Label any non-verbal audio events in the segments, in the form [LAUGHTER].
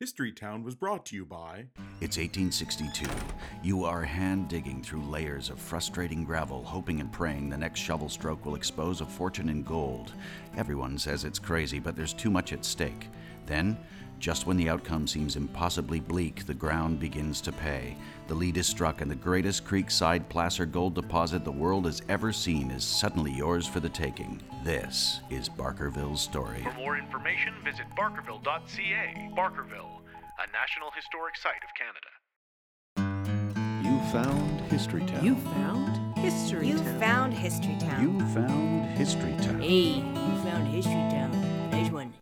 History Town was brought to you by. It's 1862. You are hand digging through layers of frustrating gravel, hoping and praying the next shovel stroke will expose a fortune in gold. Everyone says it's crazy, but there's too much at stake. Then, just when the outcome seems impossibly bleak, the ground begins to pay. The lead is struck, and the greatest creekside placer gold deposit the world has ever seen is suddenly yours for the taking. This is Barkerville's story. For more information, visit barkerville.ca. Barkerville, a National Historic Site of Canada. You found History Town. You found History You Town. found History Town. You found History Town. Hey, you found History Town. Nice one.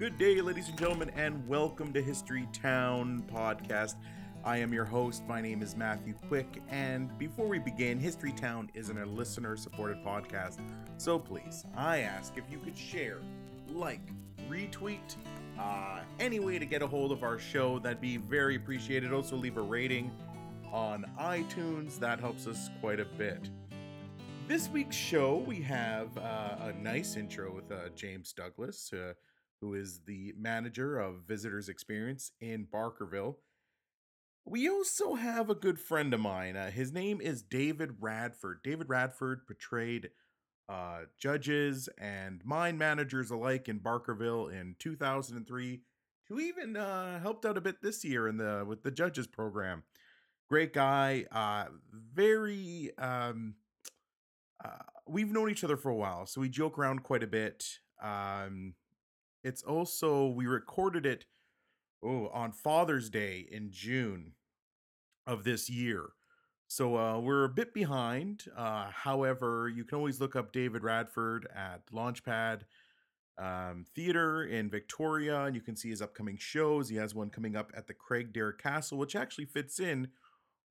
Good day, ladies and gentlemen, and welcome to History Town podcast. I am your host. My name is Matthew Quick, and before we begin, History Town isn't a listener supported podcast. So please, I ask if you could share, like, retweet, uh, any way to get a hold of our show, that'd be very appreciated. Also, leave a rating on iTunes, that helps us quite a bit. This week's show, we have uh, a nice intro with uh, James Douglas, uh, who is the manager of Visitors Experience in Barkerville. We also have a good friend of mine. Uh, his name is David Radford. David Radford portrayed uh, judges and mine managers alike in Barkerville in 2003. Who even uh, helped out a bit this year in the with the judges program. Great guy. Uh, very. Um, uh, we've known each other for a while, so we joke around quite a bit. Um, it's also we recorded it oh on Father's Day in June of this year. So uh, we're a bit behind. Uh, however, you can always look up David Radford at Launchpad um, Theater in Victoria, and you can see his upcoming shows. He has one coming up at the Craig Craigdarroch Castle, which actually fits in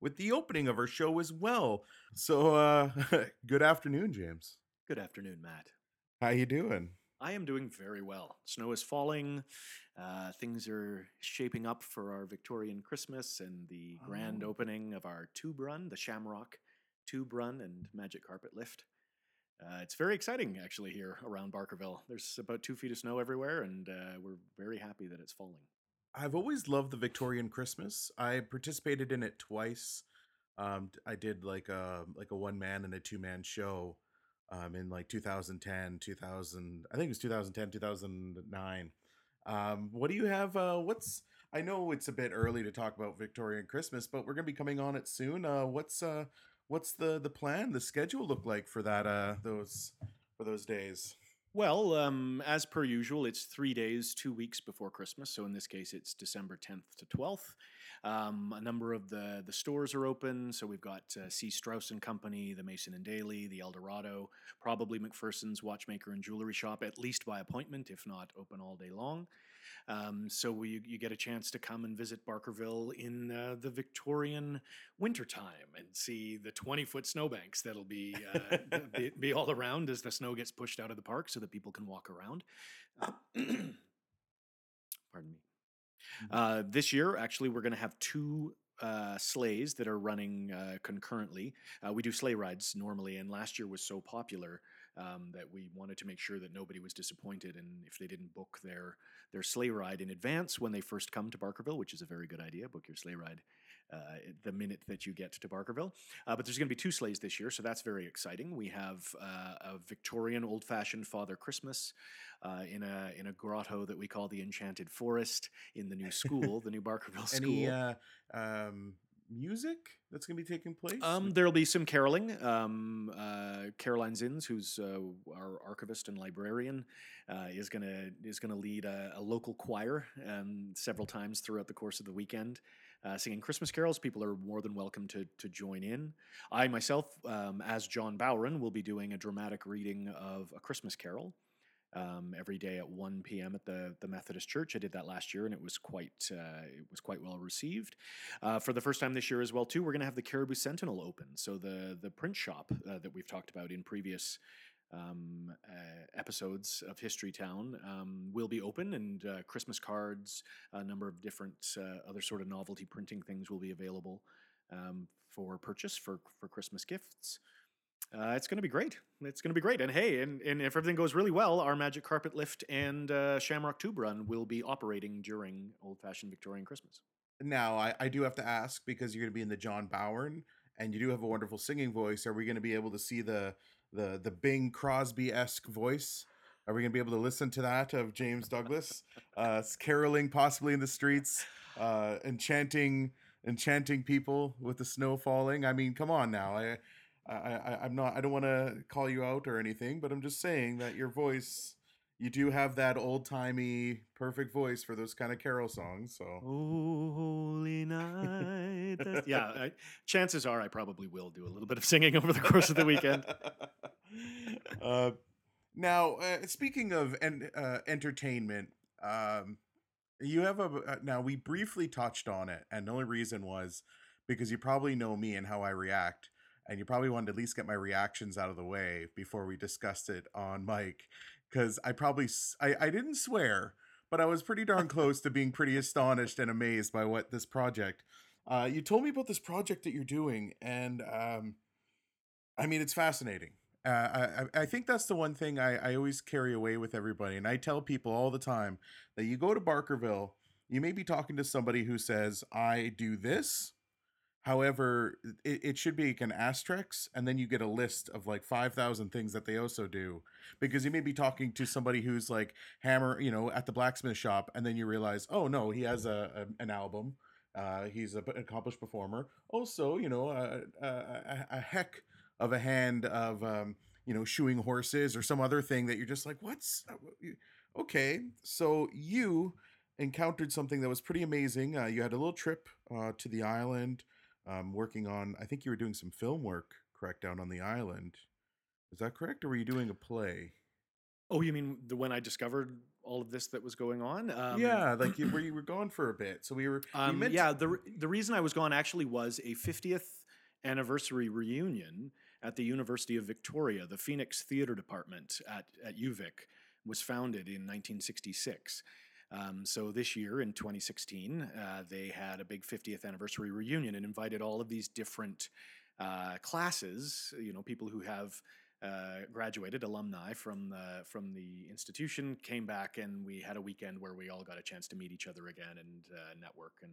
with the opening of our show as well. So, uh, [LAUGHS] good afternoon, James. Good afternoon, Matt. How you doing? I am doing very well. Snow is falling. Uh, things are shaping up for our Victorian Christmas and the grand Oh. opening of our tube run, the Shamrock tube run and magic carpet lift. Uh, it's very exciting, actually, here around Barkerville. There's about two feet of snow everywhere, and uh, we're very happy that it's falling. I've always loved the Victorian Christmas. I participated in it twice. Um, I did like a like a one man and a two man show um, in like 2010, 2000. I think it was 2010, 2009. Um, what do you have? Uh, what's I know it's a bit early to talk about Victorian Christmas, but we're gonna be coming on it soon. Uh, what's uh, what's the the plan, the schedule look like for that? Uh, those for those days. Well, um, as per usual, it's three days, two weeks before Christmas. So in this case, it's December 10th to 12th. Um, a number of the the stores are open. So we've got uh, C. Strauss and Company, the Mason and Daly, the Eldorado, probably McPherson's Watchmaker and Jewelry Shop, at least by appointment, if not open all day long. Um, so we, you get a chance to come and visit Barkerville in uh, the Victorian wintertime and see the 20 foot snowbanks that'll be, uh, [LAUGHS] be, be all around as the snow gets pushed out of the park so that people can walk around. [CLEARS THROAT] Pardon me. Uh, this year, actually, we're going to have two uh, sleighs that are running uh, concurrently. Uh, we do sleigh rides normally, and last year was so popular um, that we wanted to make sure that nobody was disappointed, and if they didn't book their their sleigh ride in advance when they first come to Barkerville, which is a very good idea, book your sleigh ride uh, the minute that you get to Barkerville. Uh, but there's going to be two sleighs this year, so that's very exciting. We have uh, a Victorian old-fashioned Father Christmas uh, in a in a grotto that we call the Enchanted Forest in the new school, the new Barkerville [LAUGHS] school. Any uh, um, music that's gonna be taking place? Um, there'll be some caroling. Um, uh, Caroline Zins, who's uh, our archivist and librarian, uh, is gonna is gonna lead a, a local choir um, several times throughout the course of the weekend. Uh, singing Christmas carols, people are more than welcome to to join in. I myself, um, as John Bowron, will be doing a dramatic reading of a Christmas carol um, every day at 1 p.m. at the, the Methodist Church. I did that last year, and it was quite uh, it was quite well received. Uh, for the first time this year as well, too, we're going to have the Cariboo Sentinel open. So the the print shop uh, that we've talked about in previous um, uh, episodes of History Town um, will be open, and uh, Christmas cards, a number of different uh, other sort of novelty printing things will be available um, for purchase for for Christmas gifts. Uh, it's going to be great. It's going to be great. And hey, and, and if everything goes really well, our Magic Carpet Lift and uh, Shamrock Tube Run will be operating during Old Fashioned Victorian Christmas. Now, I, I do have to ask because you're going to be in the John Bowron, and you do have a wonderful singing voice. Are we going to be able to see the the the Bing Crosby esque voice? Are we going to be able to listen to that of James Douglas, uh, caroling possibly in the streets, uh, enchanting enchanting people with the snow falling? I mean, come on now. I, I, I I'm not. I don't want to call you out or anything, but I'm just saying that your voice. You do have that old timey perfect voice for those kind of carol songs. So Oh, holy [LAUGHS] night. yeah, I, chances are I probably will do a little bit of singing over the course of the weekend. [LAUGHS] uh, now, uh, speaking of en- uh, entertainment, um, you have a. Uh, now, we briefly touched on it, and the only reason was because you probably know me and how I react, and you probably wanted to at least get my reactions out of the way before we discussed it on mic. Because I probably I, I didn't swear, but I was pretty darn [LAUGHS] close to being pretty astonished and amazed by what this project. Uh, you told me about this project that you're doing, and um, I mean, it's fascinating. Uh, I, I I think that's the one thing I, I always carry away with everybody. And I tell people all the time that you go to Barkerville, you may be talking to somebody who says, I do this. However, it, it should be like an asterisk, and then you get a list of like 5,000 things that they also do. Because you may be talking to somebody who's like hammer, you know, at the blacksmith shop, and then you realize, oh no, he has a, a an album. Uh, he's a, an accomplished performer. Also, you know, a, a, a, a heck of a hand of um, you know shoeing horses or some other thing that you're just like what's uh, okay so you encountered something that was pretty amazing uh, you had a little trip uh, to the island um, working on i think you were doing some film work correct down on the island is that correct or were you doing a play Oh, you mean the when I discovered all of this that was going on? Um, yeah like you, where [CLEARS THROAT] you were gone for a bit so we were we Um, yeah, the the reason I was gone actually was a 50th anniversary reunion at the University of Victoria. The Phoenix Theatre Department at at UVic was founded in 1966. Um, so this year in 2016, uh, they had a big 50th anniversary reunion and invited all of these different uh, classes. You know, people who have uh, graduated alumni from the from the institution came back and we had a weekend where we all got a chance to meet each other again and uh, network and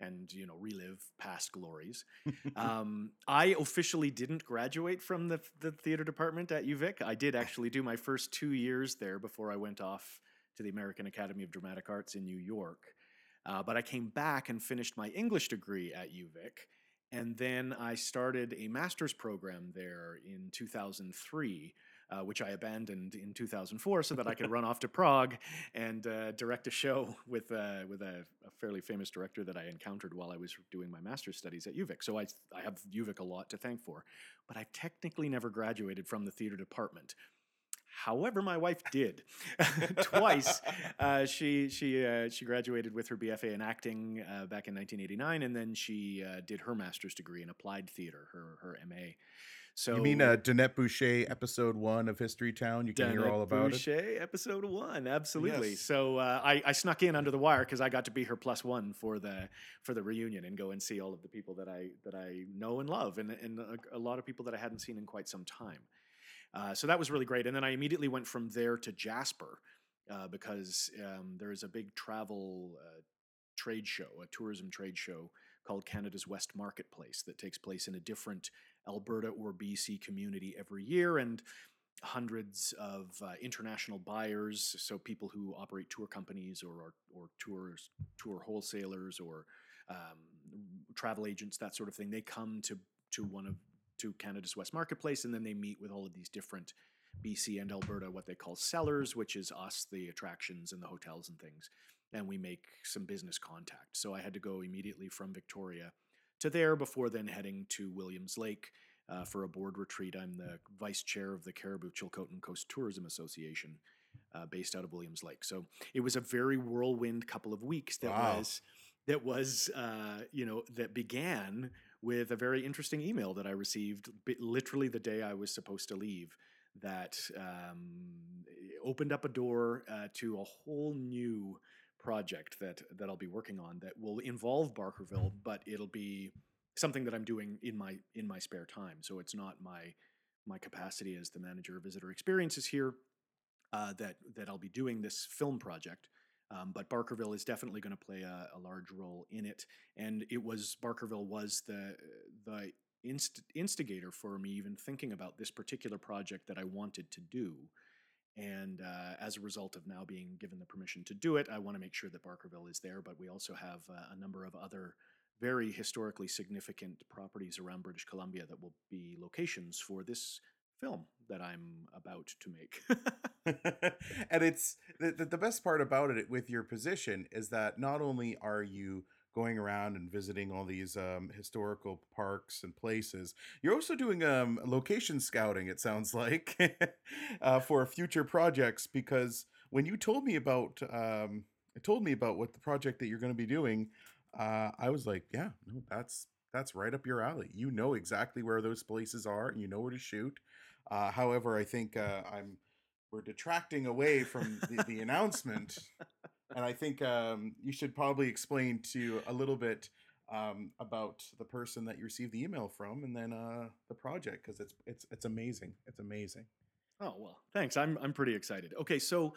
and you know relive past glories. [LAUGHS] um, I officially didn't graduate from the the theater department at UVic. I did actually do my first two years there before I went off to the American Academy of Dramatic Arts in New York. Uh, but I came back and finished my English degree at UVic. And then I started a master's program there in 2003, uh, which I abandoned in 2004 so that I could [LAUGHS] run off to Prague and uh, direct a show with, uh, with a, a fairly famous director that I encountered while I was doing my master's studies at UVic. So I, I have UVic a lot to thank for. But I technically never graduated from the theater department. However, my wife did [LAUGHS] twice. Uh, she she uh, she graduated with her BFA in acting uh, back in 1989, and then she uh, did her master's degree in applied theater, her her MA. So you mean uh, Danette Boucher episode one of History Town? You can hear all about it. Boucher, episode one, absolutely. Yes. So uh, I, I snuck in under the wire because I got to be her plus one for the for the reunion and go and see all of the people that I that I know and love, and and a, a lot of people that I hadn't seen in quite some time. Uh, so that was really great. And then I immediately went from there to Jasper uh, because um, there is a big travel uh, trade show, a tourism trade show called Canada's West Marketplace that takes place in a different Alberta or BC community every year. And hundreds of uh, international buyers, so people who operate tour companies or or, or tours, tour wholesalers or um, travel agents, that sort of thing. They come to to one of to Canada's West Marketplace, and then they meet with all of these different BC and Alberta, what they call sellers, which is us, the attractions and the hotels and things, and we make some business contact. So I had to go immediately from Victoria to there before then heading to Williams Lake uh, for a board retreat. I'm the vice chair of the Cariboo Chilcotin Coast Tourism Association, uh, based out of Williams Lake. So it was a very whirlwind couple of weeks that Wow. was that was uh, you know that began with a very interesting email that I received literally the day I was supposed to leave. That um, opened up a door uh, to a whole new project that that I'll be working on that will involve Barkerville, but it'll be something that I'm doing in my in my spare time. So it's not my my capacity as the manager of visitor experiences here uh, that that I'll be doing this film project. Um, but Barkerville is definitely going to play a, a large role in it, and it was Barkerville was the the inst- instigator for me even thinking about this particular project that I wanted to do. And uh, as a result of now being given the permission to do it, I want to make sure that Barkerville is there. But we also have uh, a number of other very historically significant properties around British Columbia that will be locations for this film that I'm about to make. [LAUGHS] and it's the, the, best part about it with your position is that not only are you going around and visiting all these um, historical parks and places. You're also doing um, location scouting, it sounds like, [LAUGHS] uh, for future projects. Because when you told me about, um, told me about what the project that you're going to be doing, uh, I was like, yeah, no, that's that's right up your alley. You know exactly where those places are, and you know where to shoot. Uh, however, I think uh, I'm we're detracting away from the, the announcement and I think um, you should probably explain to a little bit um, about the person that you received the email from, and then uh, the project because it's it's it's amazing. It's amazing. Oh well, thanks. I'm I'm pretty excited. Okay, so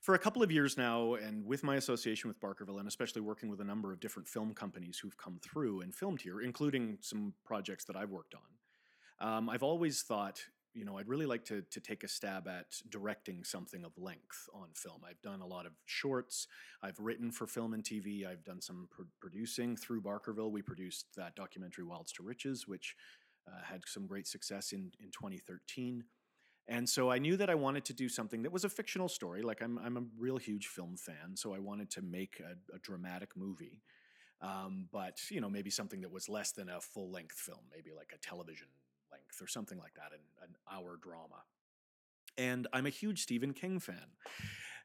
for a couple of years now, and with my association with Barkerville, and especially working with a number of different film companies who've come through and filmed here, including some projects that I've worked on, um, I've always thought you know, I'd really like to to take a stab at directing something of length on film. I've done a lot of shorts. I've written for film and TV. I've done some pr- producing through Barkerville. We produced that documentary Wilds to Riches, which uh, had some great success in in 2013. And so I knew that I wanted to do something that was a fictional story. Like I'm I'm a real huge film fan, so I wanted to make a, a dramatic movie. Um, but you know, maybe something that was less than a full length film, maybe like a television length or something like that, an, an hour drama. And I'm a huge Stephen King fan.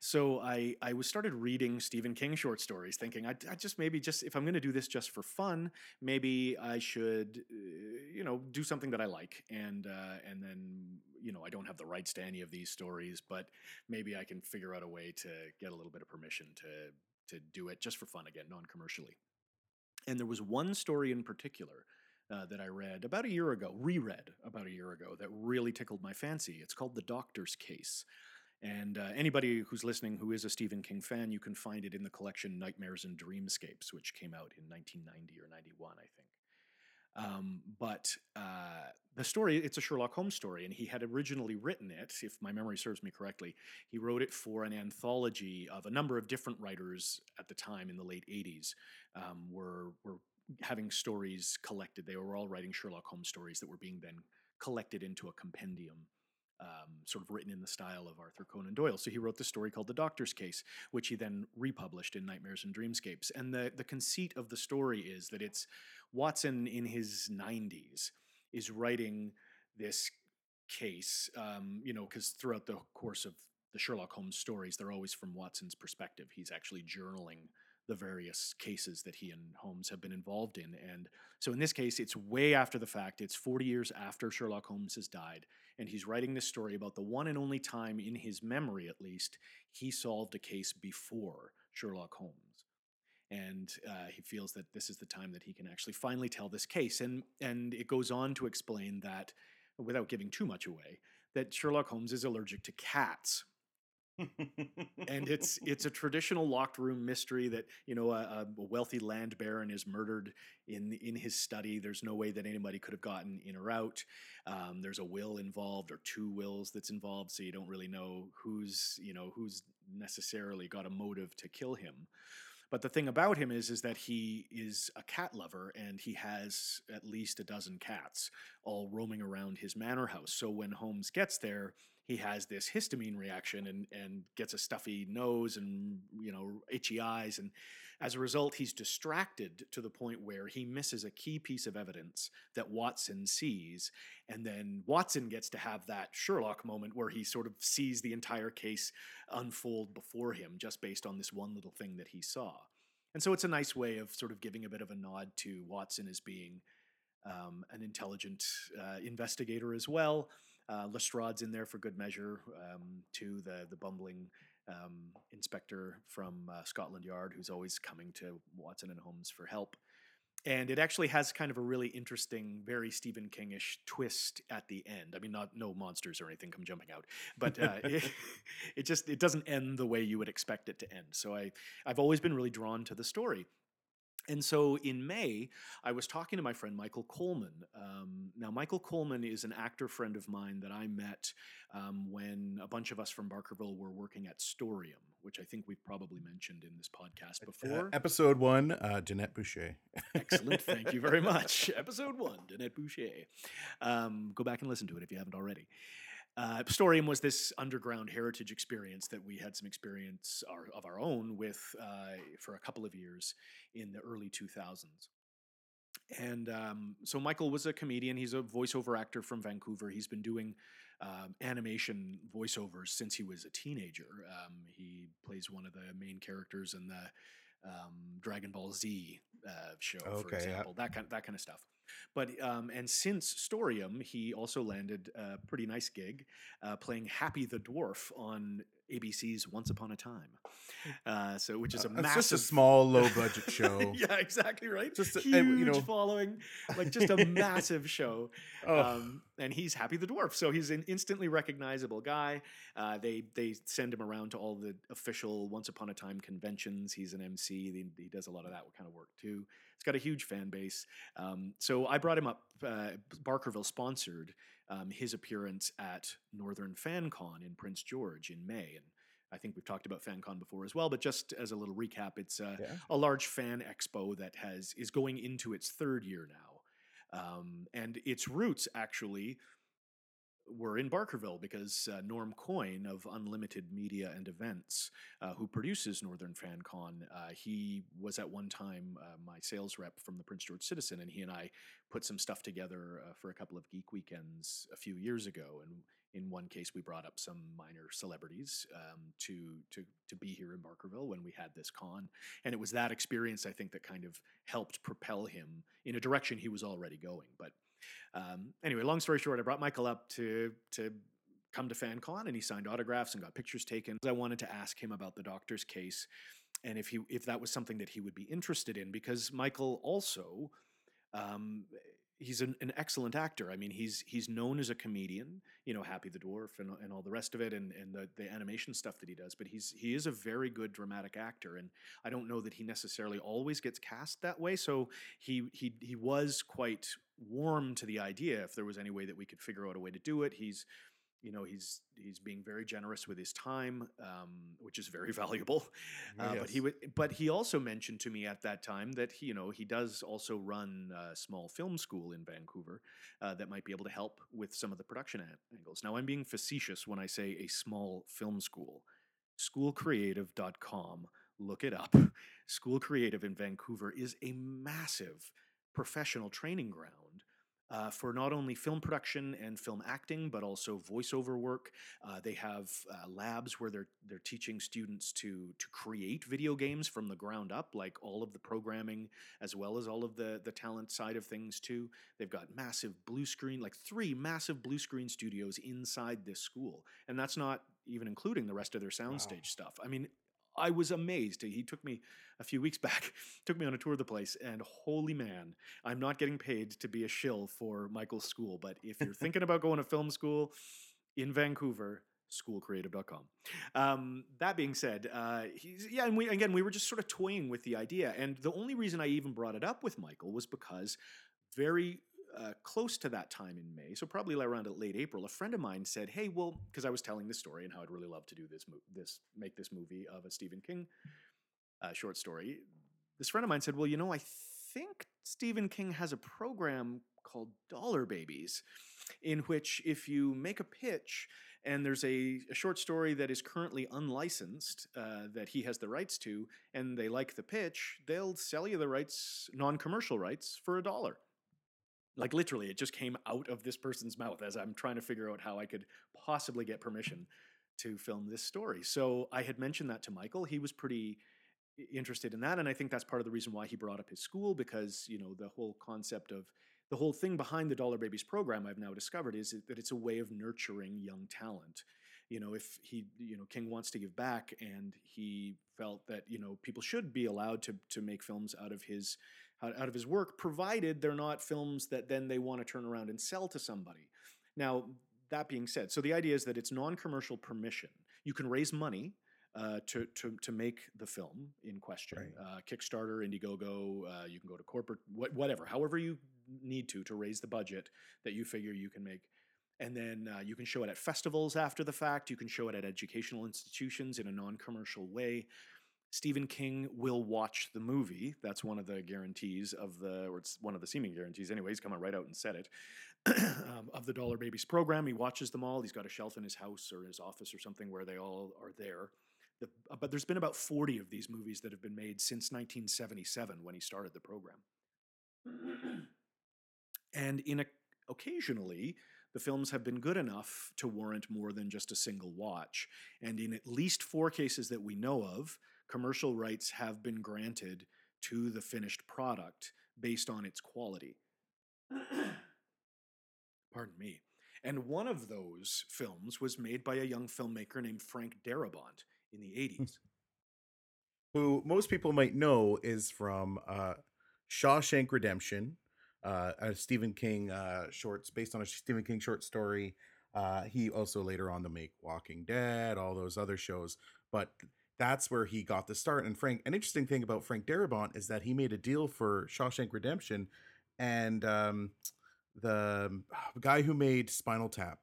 So I, I was started reading Stephen King short stories, thinking I, I just maybe just if I'm going to do this just for fun, maybe I should, uh, you know, do something that I like, and uh, and then you know I don't have the rights to any of these stories, but maybe I can figure out a way to get a little bit of permission to to do it just for fun again, non-commercially. And there was one story in particular uh, that I read about a year ago, reread about a year ago, that really tickled my fancy. It's called The Doctor's Case. And uh, anybody who's listening who is a Stephen King fan, you can find it in the collection Nightmares and Dreamscapes, which came out in 1990 or 91, I think. Um, but uh, the story, it's a Sherlock Holmes story, and he had originally written it, if my memory serves me correctly, he wrote it for an anthology of a number of different writers at the time in the late 80s um, were, were having stories collected. They were all writing Sherlock Holmes stories that were being then collected into a compendium, um, sort of written in the style of Arthur Conan Doyle. So he wrote the story called The Doctor's Case, which he then republished in Nightmares and Dreamscapes. And the, the conceit of the story is that it's Watson in his 90s is writing this case, um, you know, because throughout the course of the Sherlock Holmes stories, they're always from Watson's perspective. He's actually journaling the various cases that he and Holmes have been involved in. And so in this case, it's way after the fact. It's 40 years after Sherlock Holmes has died. And he's writing this story about the one and only time in his memory, at least, he solved a case before Sherlock Holmes. And uh, he feels that this is the time that he can actually finally tell this case. And, and it goes on to explain that, without giving too much away, that Sherlock Holmes is allergic to cats and it's it's a traditional locked room mystery that you know a, a, wealthy land baron is murdered in in his study. There's no way that anybody could have gotten in or out. Um, there's a will involved or two wills that's involved, so you don't really know who's you know who's necessarily got a motive to kill him. But the thing about him is, is that he is a cat lover and he has at least a dozen cats all roaming around his manor house. So when Holmes gets there, he has this histamine reaction and and gets a stuffy nose and you know itchy eyes and as a result he's distracted to the point where he misses a key piece of evidence that Watson sees and then Watson gets to have that Sherlock moment where he sort of sees the entire case unfold before him just based on this one little thing that he saw. And so it's a nice way of sort of giving a bit of a nod to Watson as being um, an intelligent uh, investigator as well uh, Lestrade's in there for good measure, um, to the the bumbling um, inspector from uh, Scotland Yard, who's always coming to Watson and Holmes for help. and it actually has kind of a really interesting, very Stephen Kingish twist at the end. I mean, not no monsters or anything come jumping out, but uh, [LAUGHS] it, it just it doesn't end the way you would expect it to end. So I I've always been really drawn to the story. And so in May, I was talking to my friend Michael Coleman. Um, now, Michael Coleman is an actor friend of mine that I met um, when a bunch of us from Barkerville were working at Storyeum, which I think we've probably mentioned in this podcast Uh, before. episode one, uh, Jeanette Boucher. Excellent. Thank you very [LAUGHS] much. Episode one, Danette Boucher. Um, go back and listen to it if you haven't already. Uh, Storyeum was this underground heritage experience that we had some experience our, of our own with uh, for a couple of years in the early 2000s. And um, so Michael was a comedian. He's a voiceover actor from Vancouver. He's been doing um, animation voiceovers since he was a teenager. Um, he plays one of the main characters in the um, Dragon Ball Z uh, show, for Okay, yeah. example. That kind, that kind of stuff. But um, and since Storyeum, he also landed a pretty nice gig uh, playing Happy the Dwarf on ABC's Once Upon a Time. Uh, so, which is a Uh, massive, just a small, [LAUGHS] low budget show. [LAUGHS] yeah, exactly right. Just a- huge uh, you know- following, like just a massive show. [LAUGHS] Oh. Um, and he's Happy the Dwarf, so he's an instantly recognizable guy. Uh, they they send him around to all the official Once Upon a Time conventions. He's an MC. He, he does a lot of that kind of work too. He's got a huge fan base. Um, so I brought him up. Uh, Barkerville sponsored um, his appearance at Northern FanCon in Prince George in May, and I think we've talked about FanCon before as well. But just as a little recap, it's uh, Yeah. a large fan expo that has is going into its third year now, um, and its roots actually were in Barkerville because uh, Norm Coyne of Unlimited Media and Events, uh, who produces Northern FanCon, uh, he was at one time uh, my sales rep from the Prince George Citizen, and he and I put some stuff together uh, for a couple of geek weekends a few years ago. And in one case, we brought up some minor celebrities um, to to to be here in Barkerville when we had this con, and it was that experience I think that kind of helped propel him in a direction he was already going. But um, anyway, long story short, I brought Michael up to to come to FanCon, and he signed autographs and got pictures taken. I wanted to ask him about the doctor's case, and if he if that was something that he would be interested in, because Michael also. Um, He's an, an excellent actor. I mean, he's he's known as a comedian, you know, Happy the Dwarf and, and all the rest of it, and, and the, the animation stuff that he does. But he's he is a very good dramatic actor, and I don't know that he necessarily always gets cast that way. So he he he was quite warm to the idea if there was any way that we could figure out a way to do it. He's you know he's he's being very generous with his time, um, which is very [LAUGHS] valuable. Uh, But he Yes. would, but he also mentioned to me at that time that he, you know he does also run a small film school in Vancouver uh, that might be able to help with some of the production angles. Now I'm being facetious when I say a small film school. Schoolcreative.com, look it up. [LAUGHS] School Creative in Vancouver is a massive professional training ground uh, for not only film production and film acting, but also voiceover work. Uh, they have uh, labs where they're they're teaching students to to create video games from the ground up, like all of the programming as well as all of the the talent side of things too. They've got massive blue screen, like three massive blue screen studios inside this school, and that's not even including the rest of their soundstage stuff. I mean. I was amazed. He took me a few weeks [LAUGHS] back, took me on a tour of the place, and holy man, I'm not getting paid to be a shill for Michael's school. But if you're thinking about going to film school in Vancouver, schoolcreative.com. Um, that being said, uh, he's yeah, and we again we were just sort of toying with the idea, and the only reason I even brought it up with Michael was because very uh, close to that time in May, so probably around late April, a friend of mine said, "Hey, well, because I was telling this story and how I'd really love to do this, mo- this make this movie of a Stephen King uh, short story." This friend of mine said, "Well, you know, I think Stephen King has a program called Dollar Babies, in which if you make a pitch." And there's a, a short story that is currently unlicensed uh, that he has the rights to, and they like the pitch, they'll sell you the rights, non commercial rights, for a dollar like literally it just came out of this person's mouth as i'm trying to figure out how i could possibly get permission to film this story. So i had mentioned that to michael he was pretty interested in that and i think that's part of the reason why he brought up his school because you know the whole concept of the whole thing behind the dollar babies program i've now discovered is that it's a way of nurturing young talent. You know if he you know king wants to give back and he felt that you know people should be allowed to to make films out of his out, of his work, provided they're not films that then they want to turn around and sell to somebody. Now, that being said, so the idea is that it's non-commercial permission. You can raise money uh, to, to to make the film in question. Right. Uh, Kickstarter, Indiegogo. Uh, you can go to corporate, what, whatever, however you need to to raise the budget that you figure you can make. And then uh, you can show it at festivals after the fact. You can show it at educational institutions in a non-commercial way. Stephen King will watch the movie. That's one of the guarantees of the, or it's one of the seeming guarantees anyway. He's come right out and said it. [CLEARS THROAT] um, of the Dollar Babies program, he watches them all. He's got a shelf in his house or his office or something where they all are there. The, uh, but there's been about 40 of these movies that have been made since 1977 when he started the program. and in a, occasionally, the films have been good enough to warrant more than just a single watch. And in at least four cases that we know of, commercial rights have been granted to the finished product based on its quality. Pardon me. And one of those films was made by a young filmmaker named Frank Darabont in the 80s. Who most people might know is from uh, Shawshank Redemption, uh, a Stephen King uh, shorts based on a Stephen King short story. Uh, he also later on to make Walking Dead, all those other shows, but that's where he got the start. And Frank, an interesting thing about Frank Darabont is that he made a deal for Shawshank Redemption, and um, the guy who made Spinal Tap,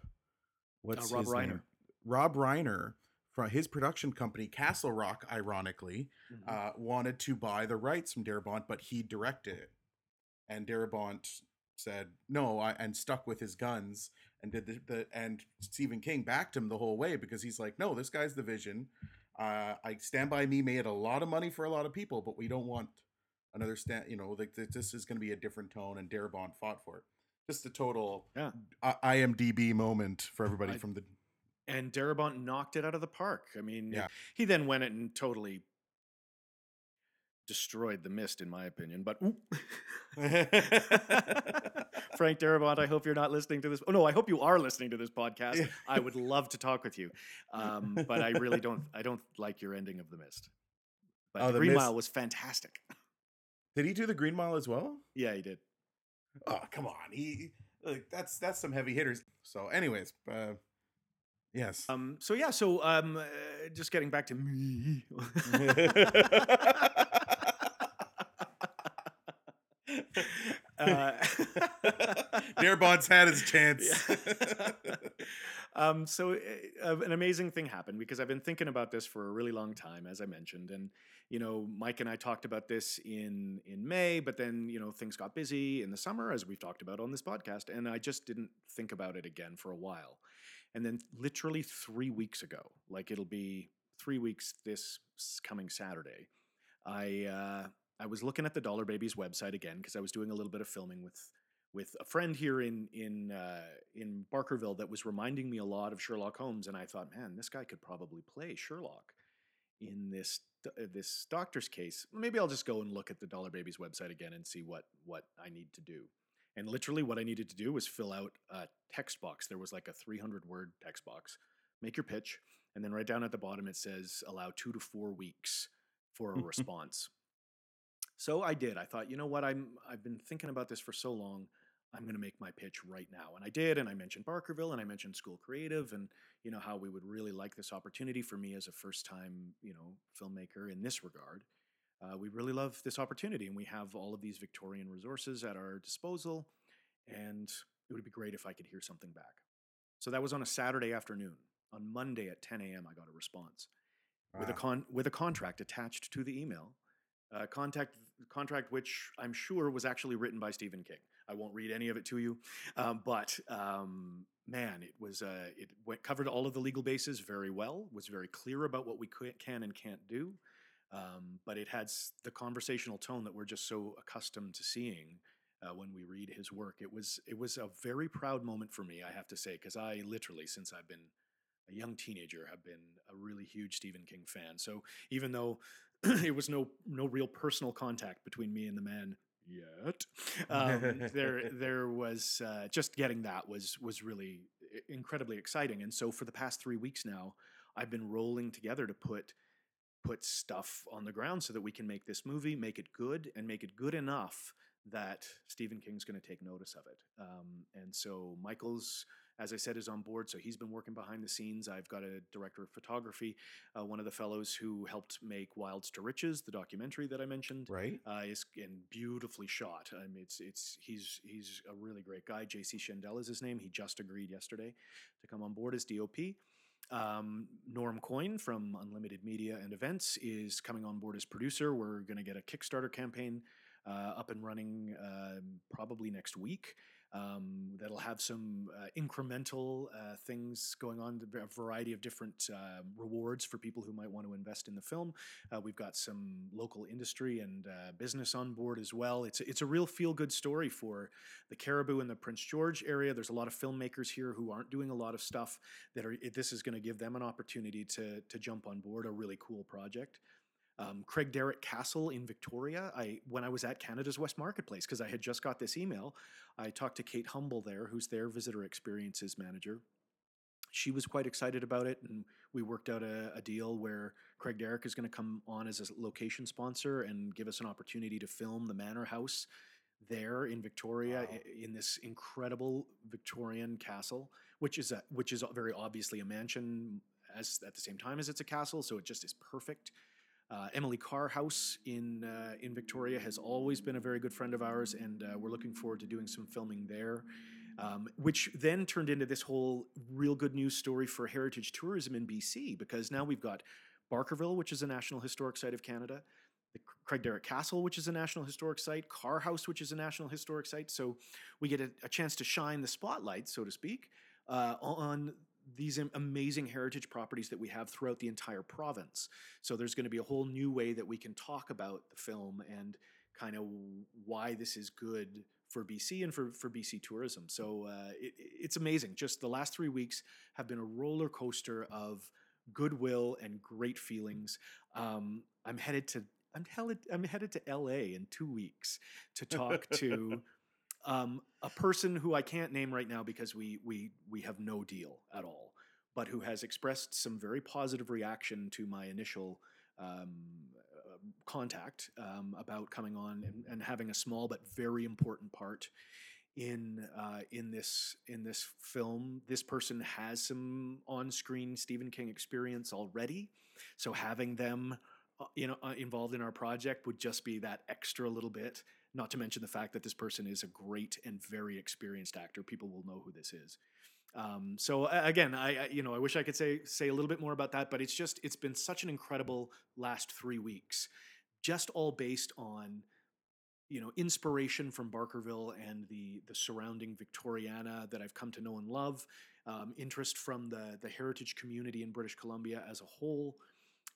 what's Uh, Rob his name? Reiner. Rob Reiner from his production company Castle Rock, ironically, Mhm. uh, wanted to buy the rights from Darabont, but he directed it, and Darabont said no, I, and stuck with his guns and did the, the and Stephen King backed him the whole way because he's like, no, this guy's the vision. Uh, I Stand by Me made a lot of money for a lot of people, but we don't want another stand. You know, like th- this is going to be a different tone, and Darabont fought for it. Just a total Yeah. I- IMDb moment for everybody I- from the and Darabont knocked it out of the park. I mean, Yeah. he then went and totally destroyed the mist, in my opinion. But. [LAUGHS] [LAUGHS] Frank Darabont, I hope you're not listening to this. Oh no, I hope you are listening to this podcast. Yeah. I would love to talk with you, um, but I really don't. [LAUGHS] I don't like your ending of the mist. But Oh, the The Green Mist- Mile was fantastic. Did he do the Green Mile as well? Yeah, he did. Oh, come on. He like that's that's some heavy hitters. So, anyways, uh, yes. Um, so yeah, so um, uh, just getting back to me. Uh, [LAUGHS] Darabont's had his chance. Yeah. [LAUGHS] um, so uh, an amazing thing happened because I've been thinking about this for a really long time, as I mentioned, and you know, Mike and I talked about this in in May, but then you know things got busy in the summer, as we've talked about on this podcast, and I just didn't think about it again for a while. And then, literally three weeks ago, like it'll be three weeks this coming Saturday, I uh, I was looking at the Dollar Babies website again because I was doing a little bit of filming with with a friend here in in uh, in Barkerville that was reminding me a lot of Sherlock Holmes, and I thought, man, this guy could probably play Sherlock in this uh, this doctor's case. Maybe I'll just go and look at the Dollar Babies website again and see what what I need to do. And literally, what I needed to do was fill out a text box. There was like a 300 word text box. Make your pitch, and then right down at the bottom it says allow two to four weeks for a [LAUGHS] response. So I did. I thought, you know what? I'm I've been thinking about this for so long. I'm going to make my pitch right now. And I did. And I mentioned Barkerville and I mentioned School Creative and, you know, how we would really like this opportunity for me as a first time, you know, filmmaker in this regard. Uh, we really love this opportunity and we have all of these Victorian resources at our disposal. And it would be great if I could hear something back. So that was on a Saturday afternoon. On Monday at 10 a.m., I got a response with a con with a contract attached to the email. Uh, contact contract which I'm sure was actually written by Stephen King. I won't read any of it to you, um, but um, man, it was uh, it went, covered all of the legal bases very well. Was very clear about what we can and can't do, um, but it had the conversational tone that we're just so accustomed to seeing uh, when we read his work. It was it was a very proud moment for me, I have to say, because I literally since I've been a young teenager have been a really huge Stephen King fan. So even though [CLEARS THROAT] it was no no real personal contact between me and the man yet, um, there [LAUGHS] there was uh, just getting that was was really incredibly exciting. And so for the past three weeks now, I've been rolling together to put put stuff on the ground so that we can make this movie, make it good, and make it good enough that Stephen King's going to take notice of it. Um, and so Michael's, as I said, is on board. So he's been working behind the scenes. I've got a director of photography, uh, one of the fellows who helped make Wilds to Riches, the documentary that I mentioned. Right. Uh, is and beautifully shot. I mean, it's it's he's he's a really great guy. J.C. Shendel is his name. He just agreed yesterday to come on board as DOP. Um, Norm Coyne from Unlimited Media and Events is coming on board as producer. We're going to get a Kickstarter campaign uh, up and running um probably next week. Um, that'll have some uh, incremental uh, things going on, a variety of different uh, rewards for people who might want to invest in the film. Uh, we've got some local industry and uh, business on board as well. It's it's a real feel good story for the Cariboo and the Prince George area. There's a lot of filmmakers here who aren't doing a lot of stuff that are. This is going to give them an opportunity to to jump on board a really cool project. Um, Craigdarroch Castle in Victoria. I when I was at Canada's West Marketplace because I had just got this email. I talked to Kate Humble there, who's their visitor experiences manager. She was quite excited about it, and we worked out a, a deal where Craigdarroch is going to come on as a location sponsor and give us an opportunity to film the Manor House there in Victoria Wow. in this incredible Victorian castle, which is a, which is very obviously a mansion as at the same time as it's a castle, so it just is perfect. Uh, Emily Carr House in uh, in Victoria has always been a very good friend of ours, and uh, we're looking forward to doing some filming there. Um, which then turned into this whole real good news story for heritage tourism in BC because now we've got Barkerville, which is a National Historic Site of Canada, the Craigdarroch Castle, which is a National Historic Site, Carr House, which is a National Historic Site. So we get a, a chance to shine the spotlight, so to speak, uh, on these amazing heritage properties that we have throughout the entire province. So there's going to be a whole new way that we can talk about the film and kind of why this is good for BC and for, for BC tourism. So uh, it, it's amazing. Just the last three weeks have been a roller coaster of goodwill and great feelings. Um, I'm headed to I'm headed I'm headed to LA in two weeks to talk to [LAUGHS] [LAUGHS] um, a person who I can't name right now because we we we have no deal at all, but who has expressed some very positive reaction to my initial um, uh, contact um, about coming on and, and having a small but very important part in uh, in this in this film. This person has some on-screen Stephen King experience already, so having them uh, you know uh, involved in our project would just be that extra little bit. Not to mention the fact that this person is a great and very experienced actor. People will know who this is. Um, so again, I, I you know I wish I could say say a little bit more about that, but it's just it's been such an incredible last three weeks, just all based on you know inspiration from Barkerville and the the surrounding Victoriana that I've come to know and love, um, interest from the the heritage community in British Columbia as a whole,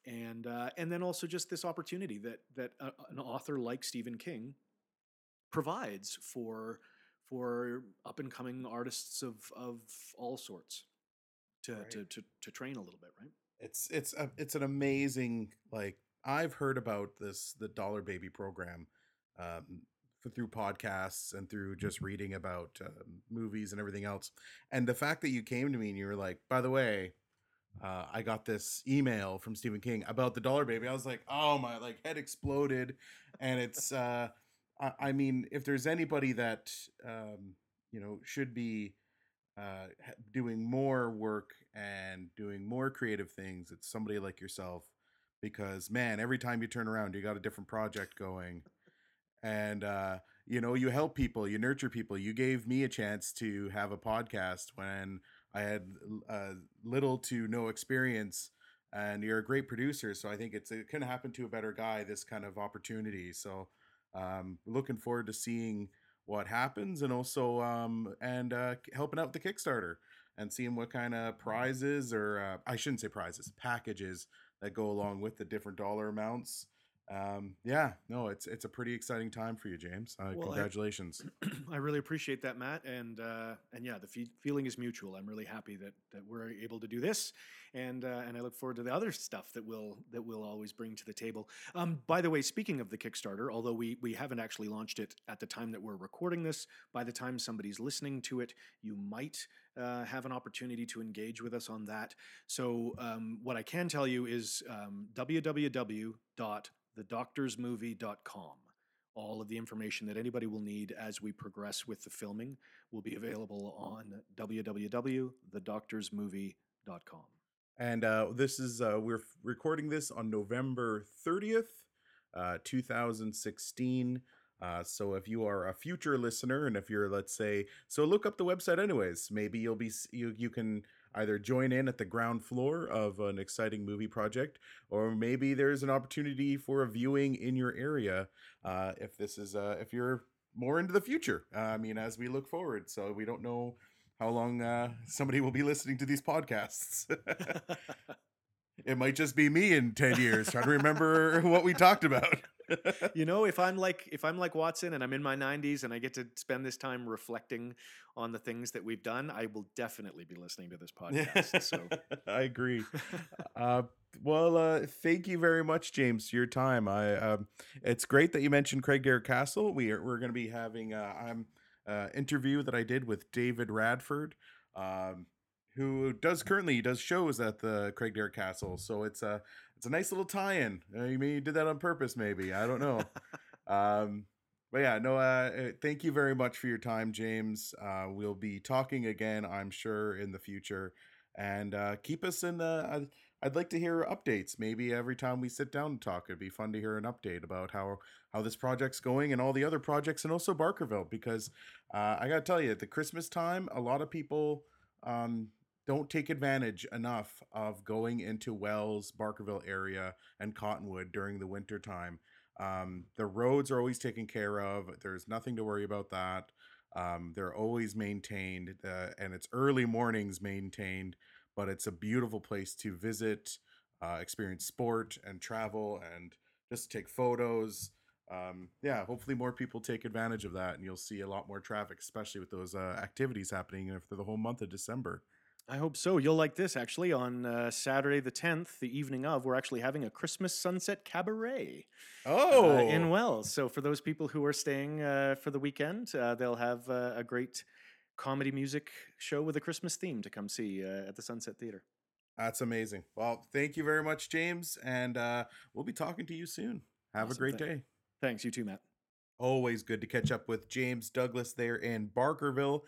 and uh, and then also just this opportunity that that a, an author like Stephen King provides for for up and coming artists of of all sorts to, Right. to to to train a little bit, right? It's it's a, it's an amazing like I've heard about this the Dollar Baby program um, through podcasts and through just reading about um, movies and everything else. And the fact that you came to me and you were like, by the way, uh, I got this email from Stephen King about the Dollar Baby. I was like, oh my, like head exploded. And it's, uh, I, I mean, if there's anybody that, um, you know, should be uh, doing more work and doing more creative things, it's somebody like yourself. Because man, every time you turn around, you got a different project going, and uh, you know you help people, you nurture people. You gave me a chance to have a podcast when I had uh, little to no experience, and you're a great producer. So I think it's it couldn't happen to a better guy. This kind of opportunity. So um, looking forward to seeing what happens, and also um, and uh, helping out with the Kickstarter and seeing what kind of prizes or uh, I shouldn't say prizes, packages that go along with the different dollar amounts. Um, yeah, no, it's it's a pretty exciting time for you, James. Uh, Well, congratulations. [CLEARS THROAT] I really appreciate that, Matt, and uh, and yeah, the fe- feeling is mutual. I'm really happy that that we're able to do this, and uh, and I look forward to the other stuff that we'll that we'll always bring to the table. Um, by the way, speaking of the Kickstarter, although we we haven't actually launched it at the time that we're recording this, by the time somebody's listening to it, you might uh, have an opportunity to engage with us on that. So um, what I can tell you is um, www.thedoctorsmovie.com. All of the information that anybody will need as we progress with the filming will be available on www.thedoctorsmovie.com. And uh, this is uh, we're recording this on November thirtieth, uh, two thousand sixteen. Uh, so if you are a future listener, and if you're, let's say, so look up the website anyways. Maybe you'll be you you can either join in at the ground floor of an exciting movie project, or maybe there's an opportunity for a viewing in your area. Uh, if this is uh, if you're more into the future, uh, I mean, as we look forward, so we don't know how long uh, somebody will be listening to these podcasts. [LAUGHS] [LAUGHS] it might just be me in 10 years trying to remember what we talked about. [LAUGHS] you know, if I'm like if I'm like Watson and I'm in my 90s and I get to spend this time reflecting on the things that we've done, I will definitely be listening to this podcast. [LAUGHS] So I agree. [LAUGHS] Uh, well, uh, thank you very much, James, for your time. I um, it's great that you mentioned Craigdarroch Castle. We are we're going to be having uh, I'm uh, interview that I did with David Radford, um, who does currently he does shows at the Craigdarroch Castle. So it's a it's a nice little tie-in. Uh, you mean you did that on purpose? Maybe I don't know. [LAUGHS] um, but yeah, no. Uh, uh, thank you very much for your time, James. Uh, we'll be talking again, I'm sure, in the future, and uh, keep us in the. I'd, I'd like to hear updates. Maybe every time we sit down and talk, it'd be fun to hear an update about how how this project's going and all the other projects, and also Barkerville. Because uh, I got to tell you, at the Christmas time, a lot of people um, don't take advantage enough of going into Wells, Barkerville area, and Cottonwood during the winter time. Um, the roads are always taken care of. There's nothing to worry about that. Um, they're always maintained, uh, and it's early mornings maintained. But it's a beautiful place to visit, uh, experience sport and travel, and just take photos. Um, yeah, hopefully more people take advantage of that, and you'll see a lot more traffic, especially with those uh, activities happening for the whole month of December. I hope so. You'll like this actually. On uh, Saturday the 10th, the evening of, we're actually having a Christmas sunset cabaret Oh, uh, in Wells. So for those people who are staying uh, for the weekend, uh, they'll have uh, a great comedy music show with a Christmas theme to come see uh, at the Sunset Theater. That's amazing. Well, thank you very much, James, and uh, we'll be talking to you soon. Have Awesome. a great day. Thanks, you too, Matt. Always good to catch up with James Douglas there in Barkerville.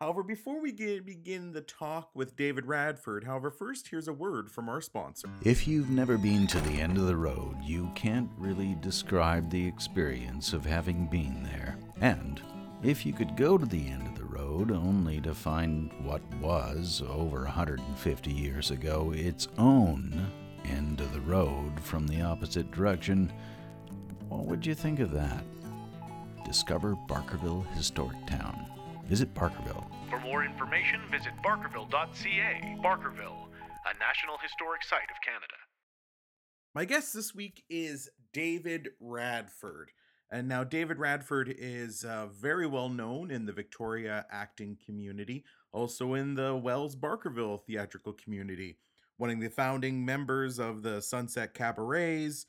However, before we get, begin the talk with David Radford, however, first here's a word from our sponsor. If you've never been to the end of the road, you can't really describe the experience of having been there. And if you could go to the end of the road only to find what was, over 150 years ago, its own end of the road from the opposite direction, what would you think of that? Discover Barkerville Historic Town. Visit Barkerville. For more information, visit barkerville.ca. Barkerville, a National Historic Site of Canada. My guest this week is David Radford. And now, David Radford is uh, very well known in the Victoria acting community, also in the Wells Barkerville theatrical community. One of the founding members of the Sunset Cabarets,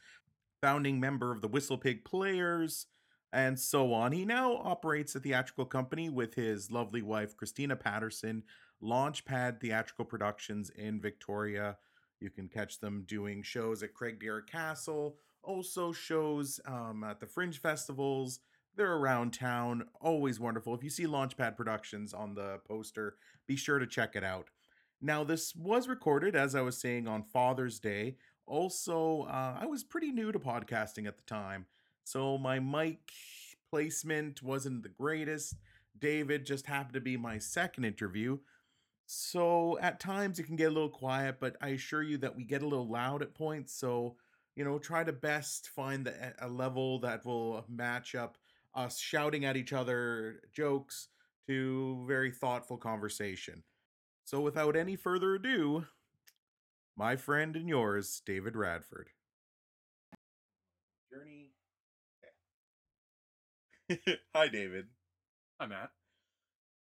founding member of the Whistle Pig Players, and so on. He now operates a theatrical company with his lovely wife, Christina Patterson, Launchpad Theatrical Productions in Victoria. You can catch them doing shows at Craigdarroch Castle, also shows um, at the Fringe Festivals. They're around town, always wonderful. If you see Launchpad Productions on the poster, be sure to check it out. Now, this was recorded, as I was saying, on Father's Day. Also, uh, I was pretty new to podcasting at the time, so my mic placement wasn't the greatest. David just happened to be my second interview. So at times it can get a little quiet, but I assure you that we get a little loud at points. So, you know, try to best find the, a level that will match up us shouting at each other jokes to very thoughtful conversation. So without any further ado, my friend and yours, David Radford. Journey. [LAUGHS] Hi, David. Hi, Matt.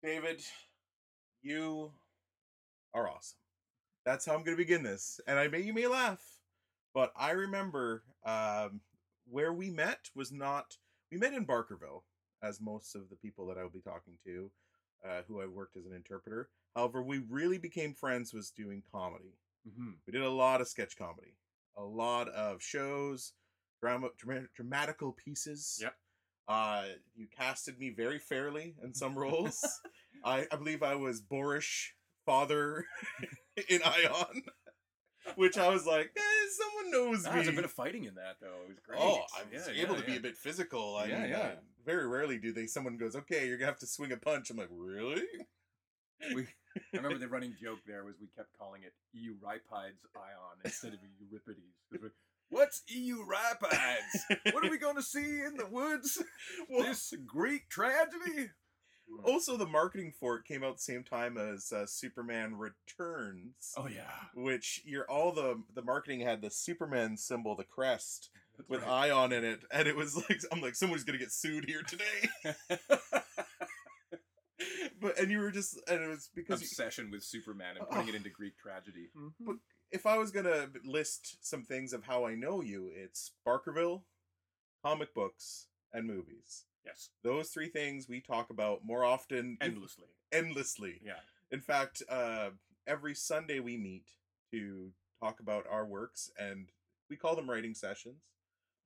David, you are awesome. That's how I'm going to begin this. And I may you may laugh, but I remember um, where we met was not. We met in Barkerville, as most of the people that I will be talking to, uh, who I worked as an interpreter. However, we really became friends was doing comedy. Mm-hmm. We did a lot of sketch comedy, a lot of shows, drama, drama dramatical pieces. Yep. Uh, you casted me very fairly in some roles. [LAUGHS] I, I believe I was boorish father [LAUGHS] in Ion, which I was like, eh, someone knows me. There me. was a bit of fighting in that, though. It was great. Oh, I was Yeah, able yeah, to be a bit physical. I Yeah, mean, yeah. uh, very rarely do they. Someone goes, "Okay, you're gonna have to swing a punch." I'm like, "Really?" We, I remember the [LAUGHS] running joke there was we kept calling it Euripides Ion instead of Euripides. 'Cause we're, What's Euripides? what are we going to see in the woods? [LAUGHS] Well, This Greek tragedy? also, the marketing for it came out the same time as uh, Superman Returns, Oh yeah, which you're all the the marketing had the Superman symbol, the crest That's with right. Ion in it, and it was like I'm like someone's gonna get sued here today. [LAUGHS] but and you were just and it was because you- Obsession with Superman and putting it into Greek tragedy. But if I was gonna list some things of how I know you, it's Barkerville, comic books, and movies. Yes, Those three things we talk about more often, endlessly. endlessly. Yeah. In fact, uh, every Sunday we meet to talk about our works, and we call them writing sessions.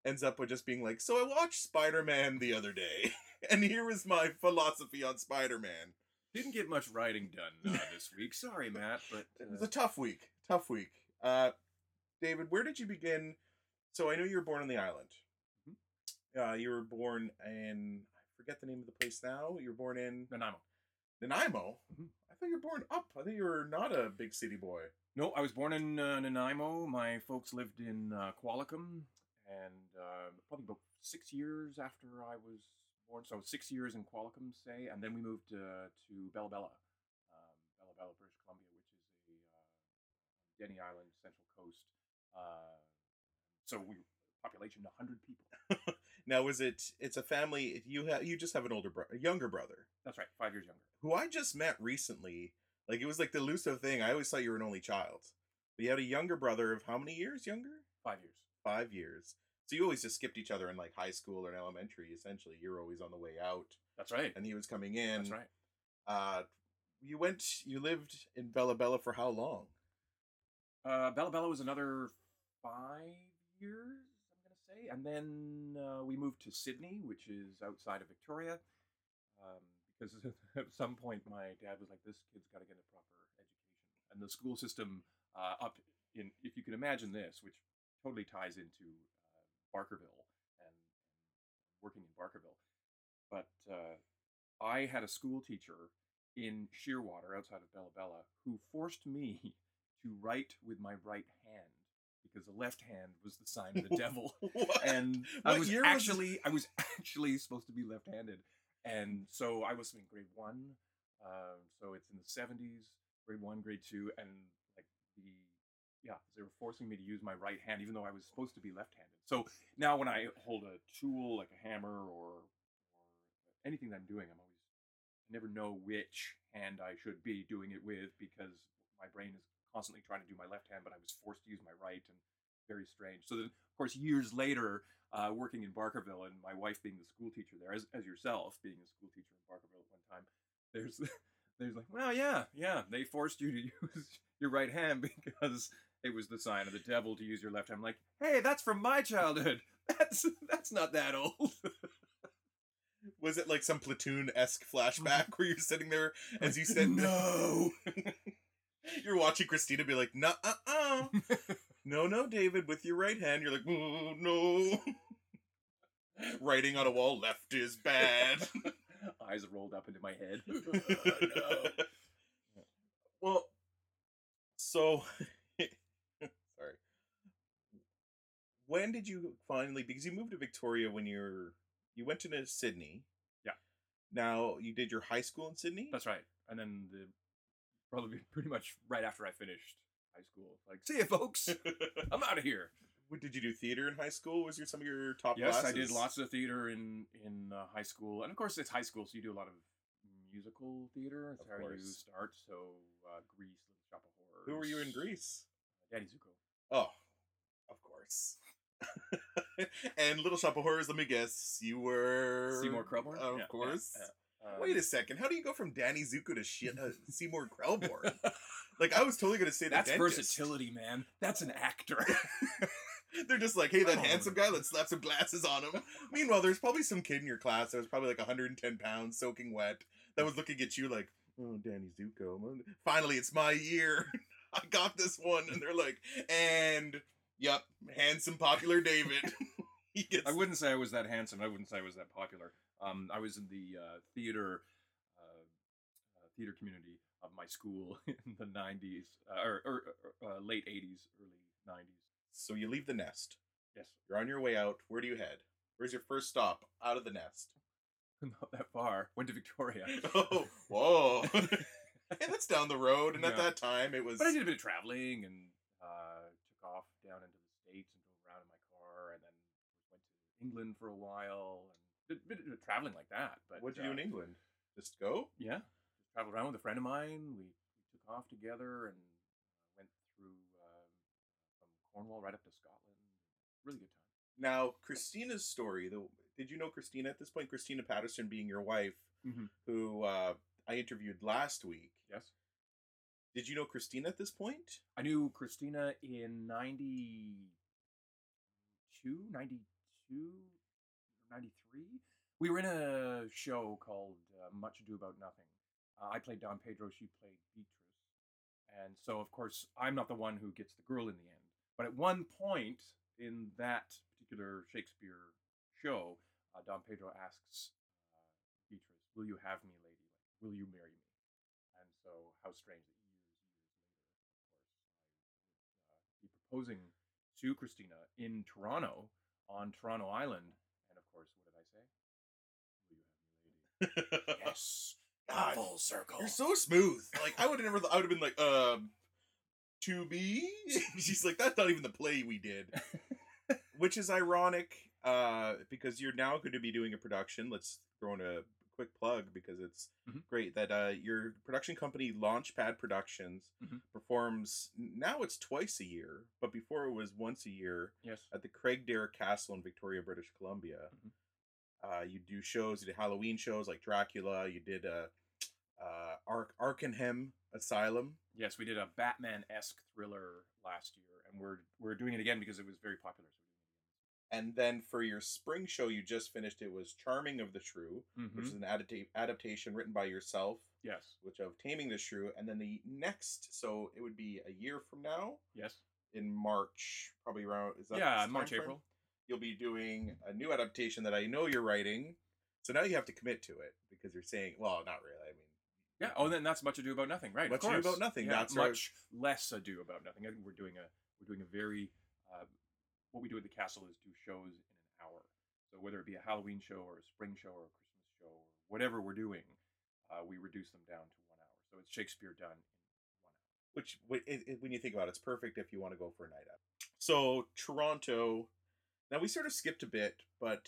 Ends up with just being like, so I watched Spider Man the other day, [LAUGHS] and here is my philosophy on Spider Man. Didn't get much writing done uh, this week. Sorry, Matt, but It was uh, a tough week. Tough week. Uh, David, where did you begin? So I know you were born on the island. Uh, you were born in I forget the name of the place now. You were born in Nanaimo. Nanaimo. Mhm. I thought you were born up. I thought you were not a big city boy. No, I was born in uh, Nanaimo. My folks lived in uh, Qualicum, and uh, probably about six years after I was born. So six years in Qualicum, say, and then we moved uh, to Bella Bella, um, Bella Bella, British Columbia, which is a uh, Denny Island, Central Coast. Uh, so we population 100 people. [LAUGHS] Now, is it? It's a family. You have. You just have an older brother, a younger brother, That's right, five years younger. who I just met recently. Like it was like the elusive thing. I always thought you were an only child, but you had a younger brother of how many years younger? Five years. five years. So you always just skipped each other in like high school or elementary. Essentially, you're always on the way out, That's right. and he was coming in. That's right. Uh, you went. You lived in Bella Bella for how long? Uh, Bella Bella was another five years, I'm gonna say, and then uh, we moved to Sidney, which is outside of Victoria, um, because [LAUGHS] at some point my dad was like, "This kid's got to get a proper education," and the school system uh, up in, if you can imagine this, which totally ties into uh, Barkerville and, and working in Barkerville, but uh, I had a school teacher in Shearwater outside of Bella Bella who forced me [LAUGHS] to write with my right hand because the left hand was the sign of the [LAUGHS] devil. [LAUGHS] And I was year was actually I was [LAUGHS] actually supposed to be left-handed, and so I was in grade one. Um, so it's in the seventies, grade one, grade two, and like the yeah, they were forcing me to use my right hand, even though I was supposed to be left-handed. So now when I hold a tool like a hammer or or anything that I'm doing, I'm always I never know which hand I should be doing it with because my brain is constantly trying to do my left hand, but I was forced to use my right, and very strange. So then, of course, years later, uh, working in Barkerville, and my wife being the school teacher there, as, as yourself being a school teacher in Barkerville at one time, there's [LAUGHS] there's like, well, yeah, yeah, they forced you to [LAUGHS] use your right hand because it was the sign of the devil to use your left hand. I'm like, hey, that's from my childhood. [LAUGHS] That's that's not that old. Was it like some platoon esque flashback where you're sitting there as you said no. You're watching Christina be like, "No, uh, uh, no, no, David, with your right hand." You're like, "Oh, no." Writing on a wall, left is bad. [LAUGHS] Eyes rolled up into my head. [LAUGHS] Well, so [LAUGHS] sorry. When did you finally? Because you moved to Victoria when you're you went to Sidney. Yeah. Now you did your high school in Sidney. That's right. And then the probably [LAUGHS] pretty much right after I finished high school, like, see you folks, [LAUGHS] I'm out of here. what did you do? Theater in high school? Was your some of your top yes, classes? I did lots of theater in in uh, high school, and of course it's high school, so you do a lot of musical theater. That's Of how you start. So uh, Grease, Little Shop of Horrors. Who were you in Grease? Danny Zuko. Oh, of course. [LAUGHS] and Little Shop of Horrors. Let me guess, you were Seymour Krelborn. Of Yeah, yeah, course. yeah. Um, Wait a second. How do you go from Danny Zuko to shit, uh, [LAUGHS] Seymour Krelborn? [LAUGHS] like I was totally gonna say the That's dentist. versatility, man. That's an actor. [LAUGHS] They're just like, hey, that Oh. handsome guy, let's slap some glasses on him. Meanwhile, there's probably some kid in your class that was probably like 110 pounds, soaking wet, that was looking at you like, oh, Danny Zuko. Finally, it's my year. I got this one. And they're like, and, yep, handsome, popular David. I wouldn't say I was that handsome. I wouldn't say I was that popular. Um, I was in the uh, theater uh, uh, theater community of my school [LAUGHS] in the '90s uh, or, or uh, late '80s, early '90s. So you leave the nest. Yes, You're on your way out. Where do you head? Where's your first stop out of the nest? [LAUGHS] not that far. Went to Victoria, [LAUGHS] Oh, whoa. and that's down the road. And at that time, it was. but I did a bit of traveling and uh, took off down into the states and drove around in my car, and then went to England for a while and bit of traveling like that. But What'd you do uh, in England? Just go? Yeah, just traveled around with a friend of mine. We, we took off together and uh, went through um, from Cornwall right up to Scotland. Really good time. Now, Christina's story, though, did you know Christina at this point? Christina Patterson being your wife, Mhm. who uh, I interviewed last week. Yes, Did you know Christina at this point? I knew Christina in 92, 92, 93. We were in a show called uh, Much Ado About Nothing. Uh, I played Don Pedro, she played Beatrice. And so, of course, I'm not the one who gets the girl in the end. But at one point in that particular Shakespeare show, uh, Don Pedro asks uh, Beatrice, Will you have me, lady? Will you marry me? And so, how strange that years, years later, of course, I would uh, be proposing to Christina in Toronto on Toronto Island. And of course, what did I say? Will you have me, lady? Yes. God, Full circle. You're so smooth. Like I would have never. I would have been like, um, to be. [LAUGHS] She's like, that's not even the play we did, which is ironic, uh, because you're now going to be doing a production. Let's throw in a quick plug because it's Mhm. great that uh, your production company Launchpad Productions Mhm. performs. Now it's twice a year, but before it was once a year yes. at the Craigdarroch Castle in Victoria, British Columbia. Mhm. Uh, you do shows, you did Halloween shows like Dracula. You did uh, uh, Ark Arkenham Asylum. Yes, we did a Batman esque thriller last year, and we're we're doing it again because it was very popular. And then for your spring show you just finished, it was Charming of the Shrew, we're which is an adapta- adaptation written by yourself, yes, which of Taming the Shrew. And then the next, so it would be a year from now yes, in March, probably around. Is that yeah, March? April. You'll be doing a new adaptation that I know you're writing. So now you have to commit to it because you're saying, well, not really. I mean, Yeah. Oh, then that's much ado about nothing, right? Much Ado. About Nothing, Yeah, that's much less ado about nothing. I think we're doing a we're doing a very uh, what we do at the castle is do shows in an hour. So whether it be a Halloween show or a spring show or a Christmas show or whatever we're doing, uh, we reduce them down to one hour. So it's Shakespeare done in one hour. which wh- it, it, when you think about it, it's perfect if you want to go for a night out. So Toronto. Now we sort of skipped a bit, but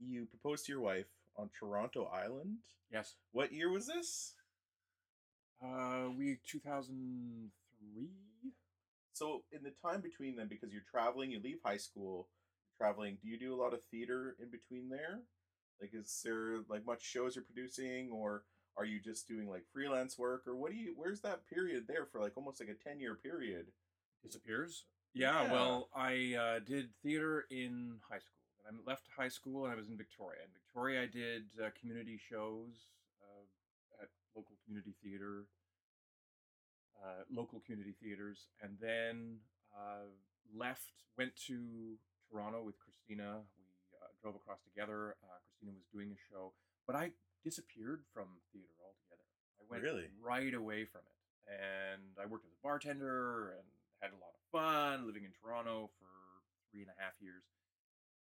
you proposed to your wife on Toronto Island. Yes. What year was this? Uh, we 2003. So in the time between them, because you're traveling, you leave high school, traveling. Do you do a lot of theater in between there? Like, is there like much shows you're producing, or are you just doing like freelance work, or what do you? Where's that period there for like almost like a ten year period? disappears. Yeah, Yeah. well, I uh, did theater in high school. And I left high school and I was in Victoria. In Victoria, I did uh, community shows uh, at local community theater, uh, local community theaters, and then uh, left, went to Toronto with Christina. We uh, drove across together. Uh, Christina was doing a show, but I disappeared from theater altogether. I went Really? right away from it, and I worked as a bartender and had a lot of fun living in Toronto for three and a half years,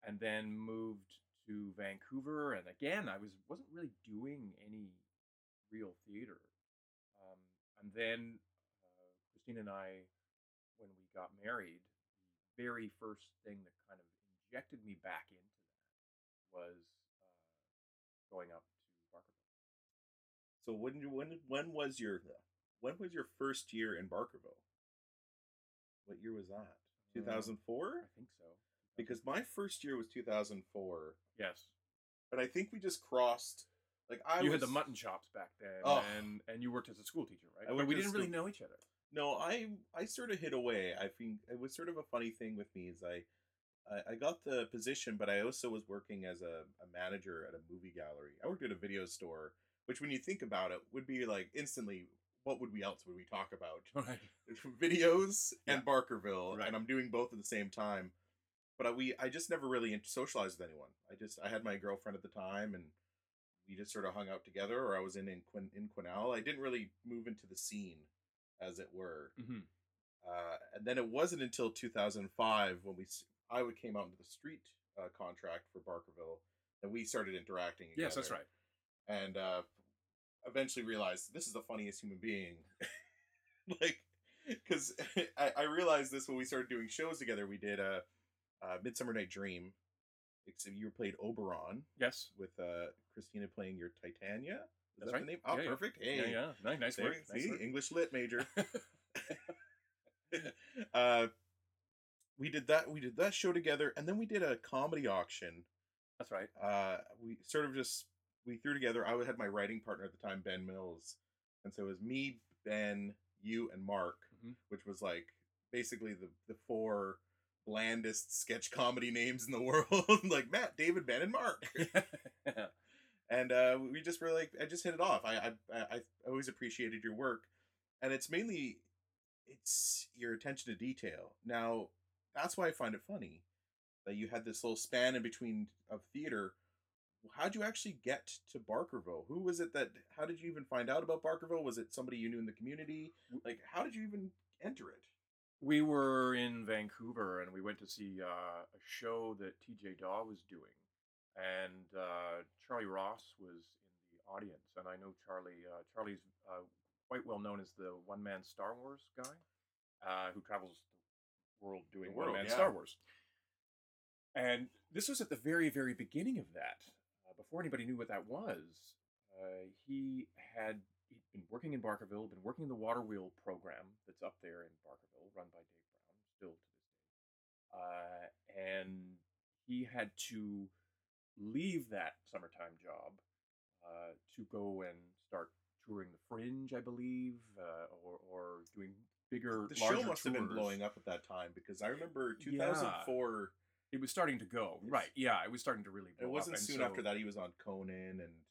and then moved to Vancouver. And again, I was wasn't really doing any real theater. Um, and then uh, Christine and I, when we got married, very first thing that kind of injected me back into that was uh, going up to Barkerville. So when when when was your when was your first year in Barkerville? What year was that? Uh, 2004? I think so. Because my first year was 2004, yes, but I think we just crossed. Like I you was, had the mutton chops back then, Oh. and and you worked as a school teacher, right? I but worked we as didn't really know each other. No, I I sort of hid away. I think it was sort of a funny thing with me is I I, I got the position, but I also was working as a, a manager at a movie gallery. I worked at a video store, which when you think about it, would be like instantly. What would we else would we talk about? [LAUGHS] Right. [LAUGHS] videos and Yeah. Barkerville, Right. and I'm doing both at the same time. But I, we, I just never really socialized with anyone. I just, I had my girlfriend at the time, and we just sort of hung out together. Or I was in in, Quin- in Quesnel. I didn't really move into the scene, as it were. hmm Uh, and then it wasn't until 2005 when we, I would came out into the street uh, contract for Barkerville and we started interacting. Yes, that's right. and uh, eventually realized this is the funniest human being. [LAUGHS] like, because [LAUGHS] I, I realized this when we started doing shows together. We did a, uh Midsummer Night Dream. Except you played Oberon Yes, with uh, Christina playing your Titania. Is That's that right. the name? Oh, Yeah, yeah. perfect. Hey, yeah, yeah, nice, nice There, work. nice see, work. English lit major. [LAUGHS] uh, we did that. We did that show together, and then we did a comedy auction That's right. uh, we sort of just we threw together. I had my writing partner at the time, Ben Mills, and so it was me, Ben, you, and Mark, Mhm. which was like basically the the four blandest sketch comedy names in the [LAUGHS] world, like Matt, David, Ben, and Mark. [LAUGHS] and uh, we just were like, I just hit it off. I I I, I always appreciated your work, and it's mainly it's your attention to detail. Now that's why I find it funny that you had this little span in between of theater. How'd you actually get to Barkerville? Who was it that? How did you even find out about Barkerville? Was it somebody you knew in the community? Like, how did you even enter it? we were in Vancouver and we went to see uh, a show that TJ Dawe was doing, and uh, Charlie Ross was in the audience. And I know Charlie. Uh, Charlie's uh, quite well known as the one man Star Wars guy uh, who travels the world doing one man yeah. Star Wars. And this was at the very, very beginning of that. Before anybody knew what that was, uh, he had he'd been working in Barkerville, been working in the Water Wheel program that's up there in Barkerville, run by Dave Brown, still to this day. Uh, and he had to leave that summertime job uh, to go and start touring the Fringe, I believe, uh, or or doing bigger. The show must have been blowing up at that time because I remember Yeah. 2004. It was starting to go It's- right. Yeah, it was starting to really. Go it wasn't up. soon so- after that he was on Conan and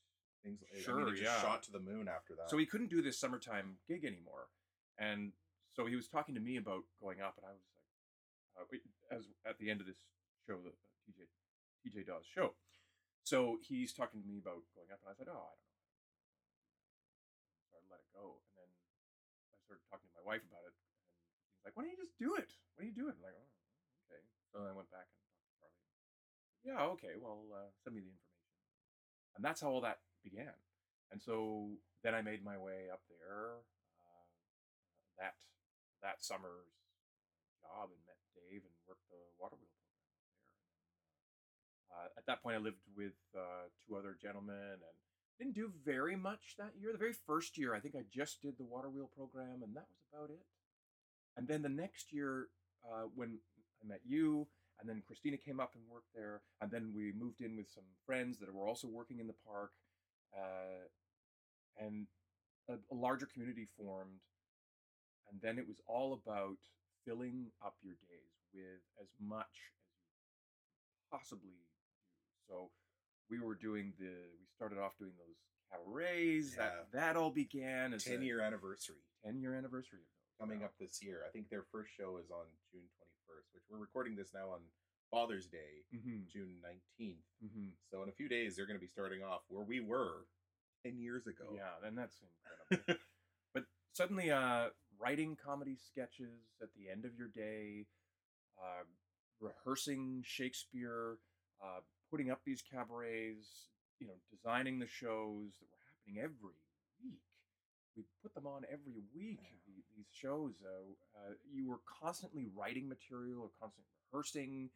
things. Like, I Sure, mean, he just yeah. shot to the moon after that. So he couldn't do this summertime gig anymore, and so he was talking to me about going up, and I was like, uh, as at the end of this show, the TJ TJ Dawe's show. So he's talking to me about going up, and I said, "Oh, I don't know." So I let it go, and then I started talking to my wife about it, and he's like, "Why don't you just do it? Why don't you do it?" I'm like, "Oh, okay." So then I went back and talked to Charlie. Yeah, okay. Well, uh, send me the information, and that's how all that began. And so then I made my way up there uh, that that summer's job and met Dave and worked the water wheel program there. Uh, at that point, I lived with uh, two other gentlemen and didn't do very much that year. The very first year, I think I just did the water wheel program, and that was about it. And then the next year, uh, when I met you, and then Christina came up and worked there, and then we moved in with some friends that were also working in the park, uh, and a, a larger community formed. And then it was all about filling up your days with as much as you possibly do. So we were doing the, we started off doing those cabarets. That that all began as ten a year anniversary 10 year anniversary of those. coming Wow. up this year. I think their first show is on June 21st, which we're recording this now on Father's Day, Mhm, June 19th. mhm. So in a few days, they're going to be starting off where we were 10 years ago. Yeah, and that's incredible. [LAUGHS] but suddenly, uh, writing comedy sketches at the end of your day, uh, rehearsing Shakespeare, uh, putting up these cabarets, you know, designing the shows that were happening every week. We put them on every week. The- These shows, uh, uh, you were constantly writing material or constantly rehearsing.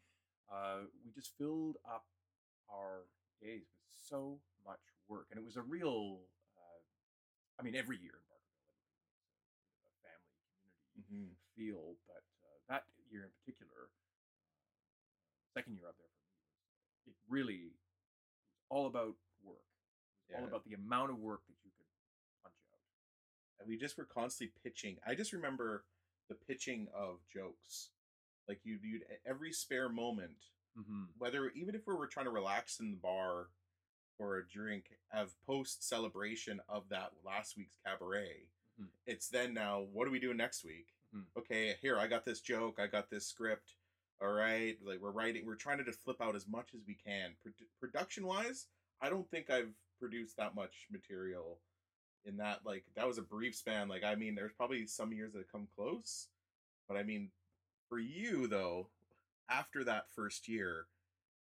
Uh, we just filled up our days with so much work, and it was a real. Uh, I mean, every year in Barkerville, everybody a, family community Mhm. feel, but uh, that year in particular, second year up there for me it really was all about work. It was all about the amount of work that you could punch out. And we just were constantly pitching. I just remember the pitching of jokes. Like you'd, you'd every spare moment, Mm-hmm. whether even if we were trying to relax in the bar for a drink, of post celebration of that last week's cabaret, Mhm. it's then now what are we doing next week? Mhm. Okay, here I got this joke, I got this script. All right, like we're writing, we're trying to just flip out as much as we can. Pro- production wise, I don't think I've produced that much material in that like that was a brief span like i mean there's probably some years that come close but i mean for you though after that first year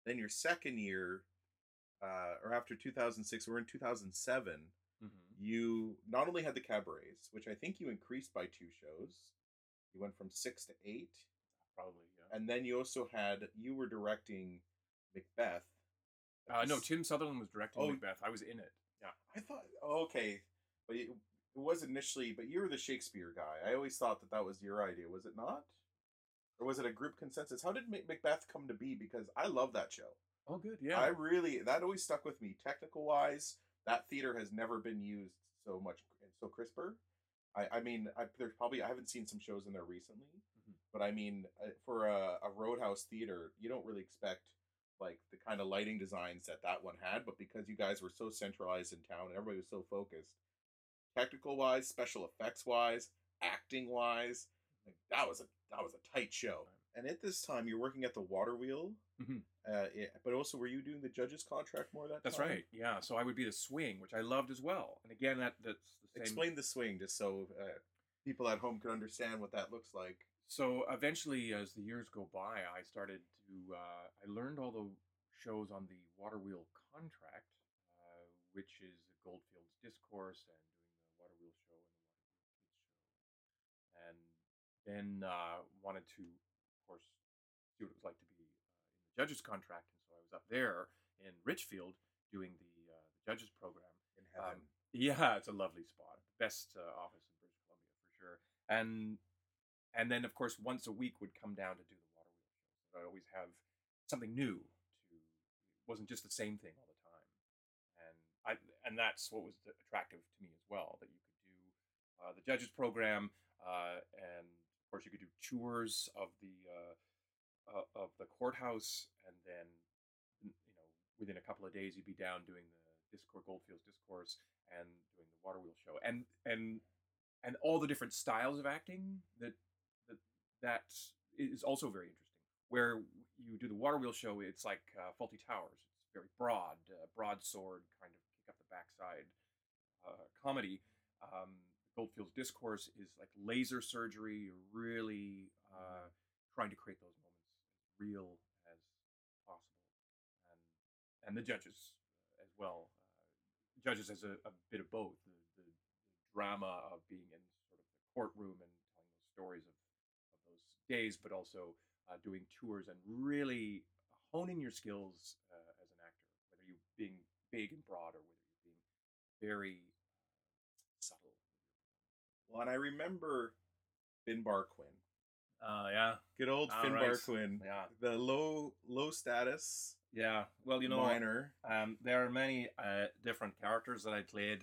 then your second year uh or after 2006 we're in 2007 Mm-hmm. you not only had the cabarets which i think you increased by two shows you went from six to eight Probably, yeah. and then you also had you were directing macbeth Uh, no, Tim Sutherland was directing Oh. Macbeth. I was in it. Yeah. I thought okay, but it, it was initially. But you were the Shakespeare guy. I always thought that that was your idea. Was it not? Or was it a group consensus? How did Mac- Macbeth come to be? Because I love that show. Oh, good. Yeah. I really that always stuck with me. Technical wise, that theater has never been used so much so crisper. I I mean, I, there's probably I haven't seen some shows in there recently, Mhm. but I mean, uh, for a, a Roadhouse theater, you don't really expect like the kind of lighting designs that that one had. But because you guys were so centralized in town and everybody was so focused, technical wise, special effects wise, acting wise, like that was a that was a tight show. And at this time, you're working at the Water Wheel, Mhm. uh, yeah, but also were you doing the judge's contract more that That's time? right. Yeah. So I would be the swing, which I loved as well. And again, that that's the same. Explain the swing just so uh, people at home can understand what that looks like. So eventually, as the years go by, I started to uh, I learned all the shows on the Water Wheel contract, uh, which is Goldfield's Discourse and doing the Water Wheel show and the Water Wheel Kids show, and then uh, wanted to, of course, see what it was like to be uh, in the judges contract, and so I was up there in Richfield doing the uh, the judges program. In heaven. Um, yeah, it's a lovely spot. Best uh, office in British Columbia for sure. And and then of course once a week would come down to do the water wheel show. So I always have something new to. It wasn't just the same thing all the time. And I and that's what was attractive to me as well. That you could do uh, the judges program, uh, and of course you could do tours of the uh, of the courthouse, and then you know within a couple of days you'd be down doing the discourse Goldfields discourse and doing the water wheel show and and and all the different styles of acting that that that is also very interesting where you do the water wheel show it's like uh, Fawlty Towers it's very broad uh, broadsword kind of kick up the backside uh, comedy um, goldfield's discourse is like laser surgery you're really uh, trying to create those moments real as possible and and the judges uh, as well. Uh, judges as a, a bit of both the, the, the drama of being in sort of the courtroom and telling those stories of, of those days, but also uh, doing tours and really honing your skills uh, as an actor, whether you're being big and broad or whether you're being very. Well, and I remember Finbar Quinn. Uh, yeah, Good old All Finbar right. Quinn. yeah, The low low status yeah. Well, you know, minor. Um, there are many uh, different characters that I played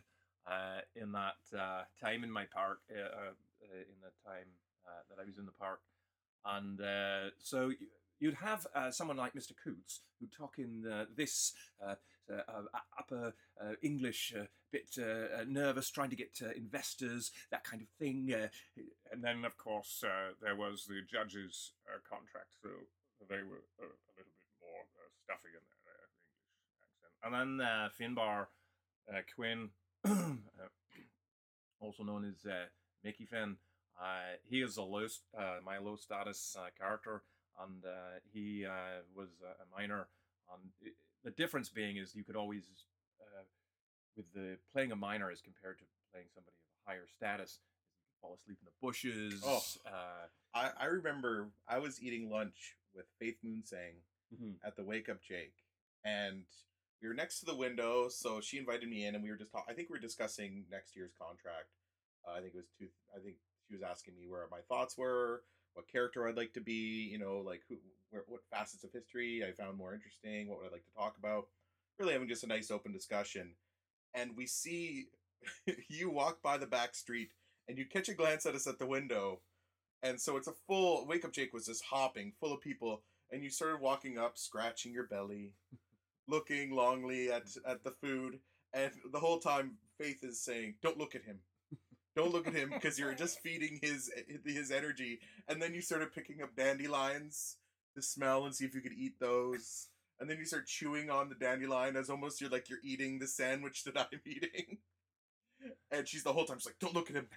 uh, in that uh, time in my park, uh, uh, uh, in the time uh, that I was in the park. And uh, so y- you'd have uh, someone like Mr. Coots who'd talk in uh, this uh, uh, upper uh, English, uh, bit uh, uh, nervous, trying to get investors, that kind of thing. Uh, and then, of course, there was the judge's contract, so they were a little bit more stuffy in their English accent. And then Finbar Quinn, [CLEARS THROAT] also known as Mickey Finn, he is a low, my low status character, and uh, he uh, was a minor. And i the difference being is you could always, uh, with the playing a minor as compared to playing somebody of a higher status, you could fall asleep in the bushes. Oh. Uh, I, I remember I was eating lunch with Faith Moon sang Mhm. at the Wake Up Jake, and we were next to the window. So she invited me in, and we were just talking. I think we were discussing next year's contract. Uh, I think it was two. I think she was asking me where my thoughts were, what character I'd like to be. You know, like who, where, what facets of history I found more interesting. What would I like to talk about? Really having just a nice open discussion, and we see [LAUGHS] you walk by the back street, and you catch a glance at us at the window, and so it's a full wake up. Jake was just hopping, full of people, and you started walking up, scratching your belly, looking longly at at the food, and the whole time Faith is saying, "Don't look at him." Don't look at him because you're just feeding his his energy, and then you started picking up dandelions to smell and see if you could eat those, and then you start chewing on the dandelion as almost you're like you're eating the sandwich that I'm [LAUGHS] eating, and she's the whole time she's like, "Don't look at him,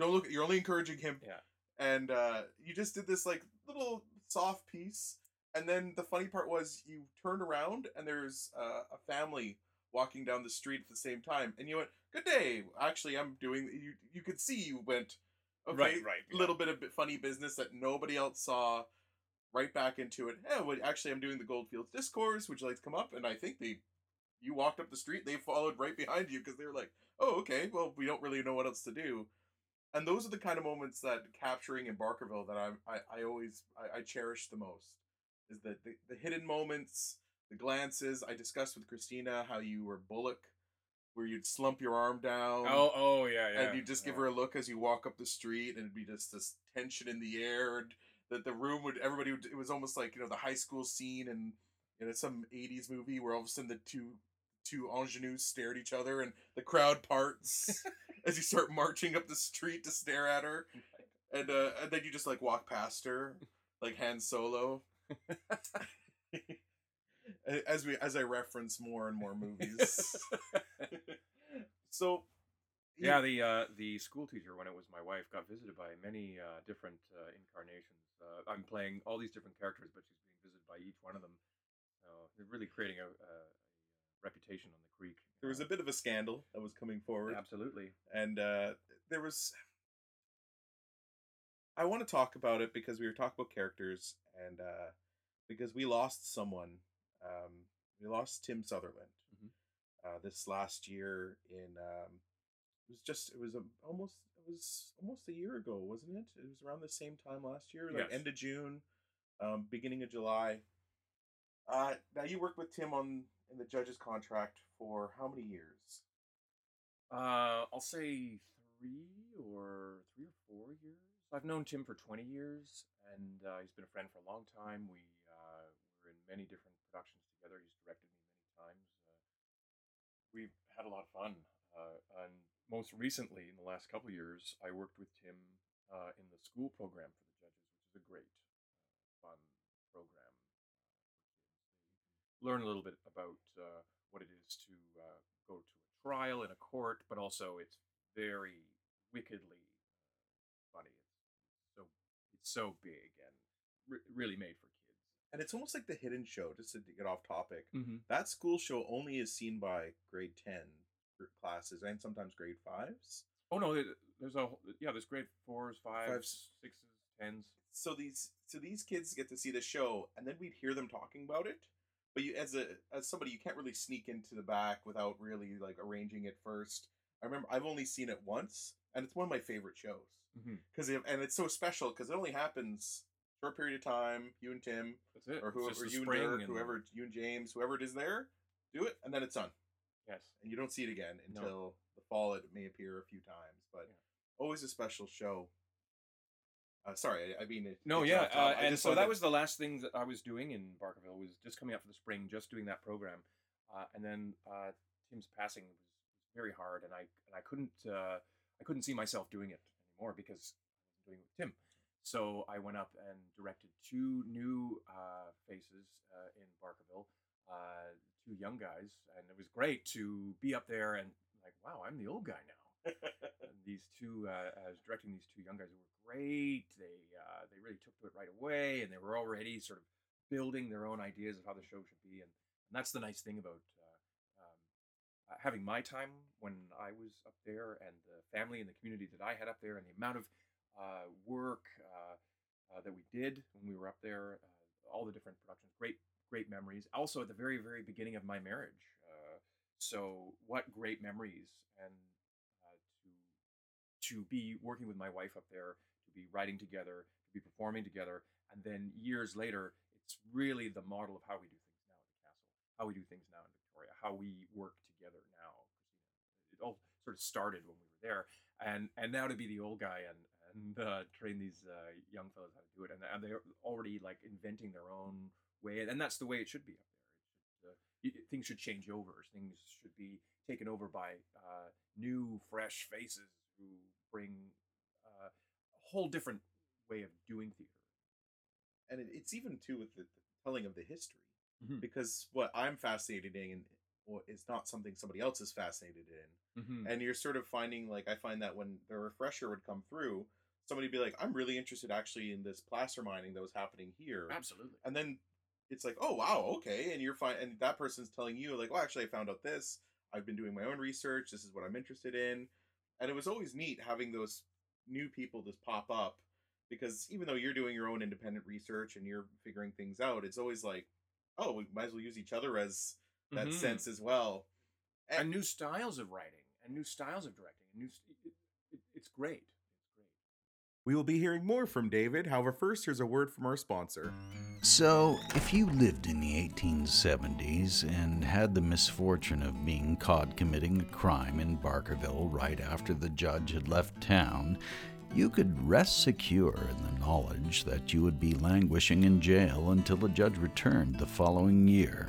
don't look. At, you're only encouraging him." Yeah. and uh, you just did this like little soft piece, and then the funny part was you turned around and there's uh, a family walking down the street at the same time, and you went, "Good day." Actually, I'm doing. You you could see you went, okay, Right, right, yeah. little bit of funny business that nobody else saw. Right back into it. Yeah, well, actually, I'm doing the Goldfields discourse. Would you like to come up? And I think they, you walked up the street. They followed right behind you because they were like, "Oh, okay. Well, we don't really know what else to do." And those are the kind of moments that capturing in Barkerville that I'm, I I always I, I cherish the most is that the, the hidden moments, the glances. I discussed with Christina how you were Bullock, where you'd slump your arm down. Oh, oh yeah, yeah. And you just give yeah. her a look as you walk up the street, and it'd be just this tension in the air, and that the room would everybody would. It was almost like you know the high school scene in you know some '80s movie where all of a sudden the two two ingenues stare at each other, and the crowd parts [LAUGHS] as you start marching up the street to stare at her, and uh, and then you just like walk past her like Han Solo. [LAUGHS] [LAUGHS] as we as I reference more and more movies. [LAUGHS] so you- Yeah, the uh, the school teacher when it was my wife got visited by many uh, different uh, incarnations. Uh, I'm playing all these different characters, but she's being visited by each one of them. So they're really creating a, a, a reputation on the creek. there was a bit of a scandal that was coming forward. absolutely. and uh, there was i want to talk about it because we were talking about characters and uh, because we lost someone um, we lost tim sutherland Mhm. uh, this last year in um, it was just it was a, almost it was almost a year ago wasn't it it was around the same time last year like Yes. end of june um, beginning of july uh, now you worked with tim on in the judge's contract for how many years Uh, I'll say three or three or four years. I've known Tim for 20 years, and uh, he's been a friend for a long time. We uh, were in many different productions together. He's directed me many times. Uh, we've had a lot of fun. Uh, and most recently, in the last couple of years, I worked with Tim uh, in the school program for the judges, which is a great, uh, fun program uh, learn a little bit about uh, what it is to go to a trial in a court, but also it's very wickedly funny. It's so it's so big and re- really made for. And it's almost like the hidden show just to get off topic Mm-hmm. that school show only is seen by grade 10 gr- classes and sometimes grade 5s Oh no, there's a whole- yeah, there's grade fours, fives, Fives. sixes, tens. so these so these kids get to see the show and then we'd hear them talking about it but you as a as somebody you can't really sneak into the back without really like arranging it first i remember i've only seen it once and it's one of my favorite shows Mm-hmm. because and it's so special because it only happens short period of time you and tim That's it. or whoever you and Dirk, and- whoever you and james whoever it is there do it and then it's done Yes. and you don't see it again No. until the fall. It may appear a few times, but Yeah. always a special show. Uh, sorry, I, I mean, it No, yeah, uh, and so that was the last thing that I was doing in Barkerville was just coming up for the spring, just doing that program, uh, and then uh, Tim's passing was, was very hard, and I and I couldn't uh, I couldn't see myself doing it anymore because I wasn't doing it with Tim. So I went up and directed two new uh, faces uh, in Barkerville, uh, two young guys, and it was great to be up there and like, wow, I'm the old guy now [LAUGHS] these two uh, I was directing these two young guys who were great. They uh, they really took to it right away, and they were already sort of building their own ideas of how the show should be. And, and that's the nice thing about uh, um, uh, having my time when I was up there, and the family and the community that I had up there, and the amount of uh, work uh, uh, that we did when we were up there. Uh, all the different productions. Great, great memories. Also, at the very, very beginning of my marriage. So, what great memories and to to be working with my wife up there, to be writing together, to be performing together, and then years later, it's really the model of how we do things now at the castle, how we do things now in Victoria, how we work together now. It all sort of started when we were there, and and now to be the old guy and and uh, train these uh, young fellows how to do it, and, and they're already like inventing their own way, and that's the way it should be up there. Should, uh, things should change over. Things should be taken over by uh, new, fresh faces who bring uh, a whole different way of doing theater. and it, it's even too with the, the telling of the history Mhm. because what I'm fascinated in well, is not something somebody else is fascinated in, Mm-hmm. and you're sort of finding like I find that when the refresher would come through, somebody be like, "I'm really interested actually in this placer mining that was happening here," Absolutely. and then it's like, "Oh wow, okay," and you're fine, and that person's telling you like, "Well, actually, I found out this. I've been doing my own research. This is what I'm interested in," and it was always neat having those new people just pop up because even though you're doing your own independent research and you're figuring things out, it's always like, oh, we might as well use each other as that Mhm. sense as well. and new styles of writing and new styles of directing and new st- it, it, it's great We will be hearing more from David. However, first, here's a word from our sponsor. So, if you lived in the 1870s and had the misfortune of being caught committing a crime in Barkerville right after the judge had left town, you could rest secure in the knowledge that you would be languishing in jail until the judge returned the following year.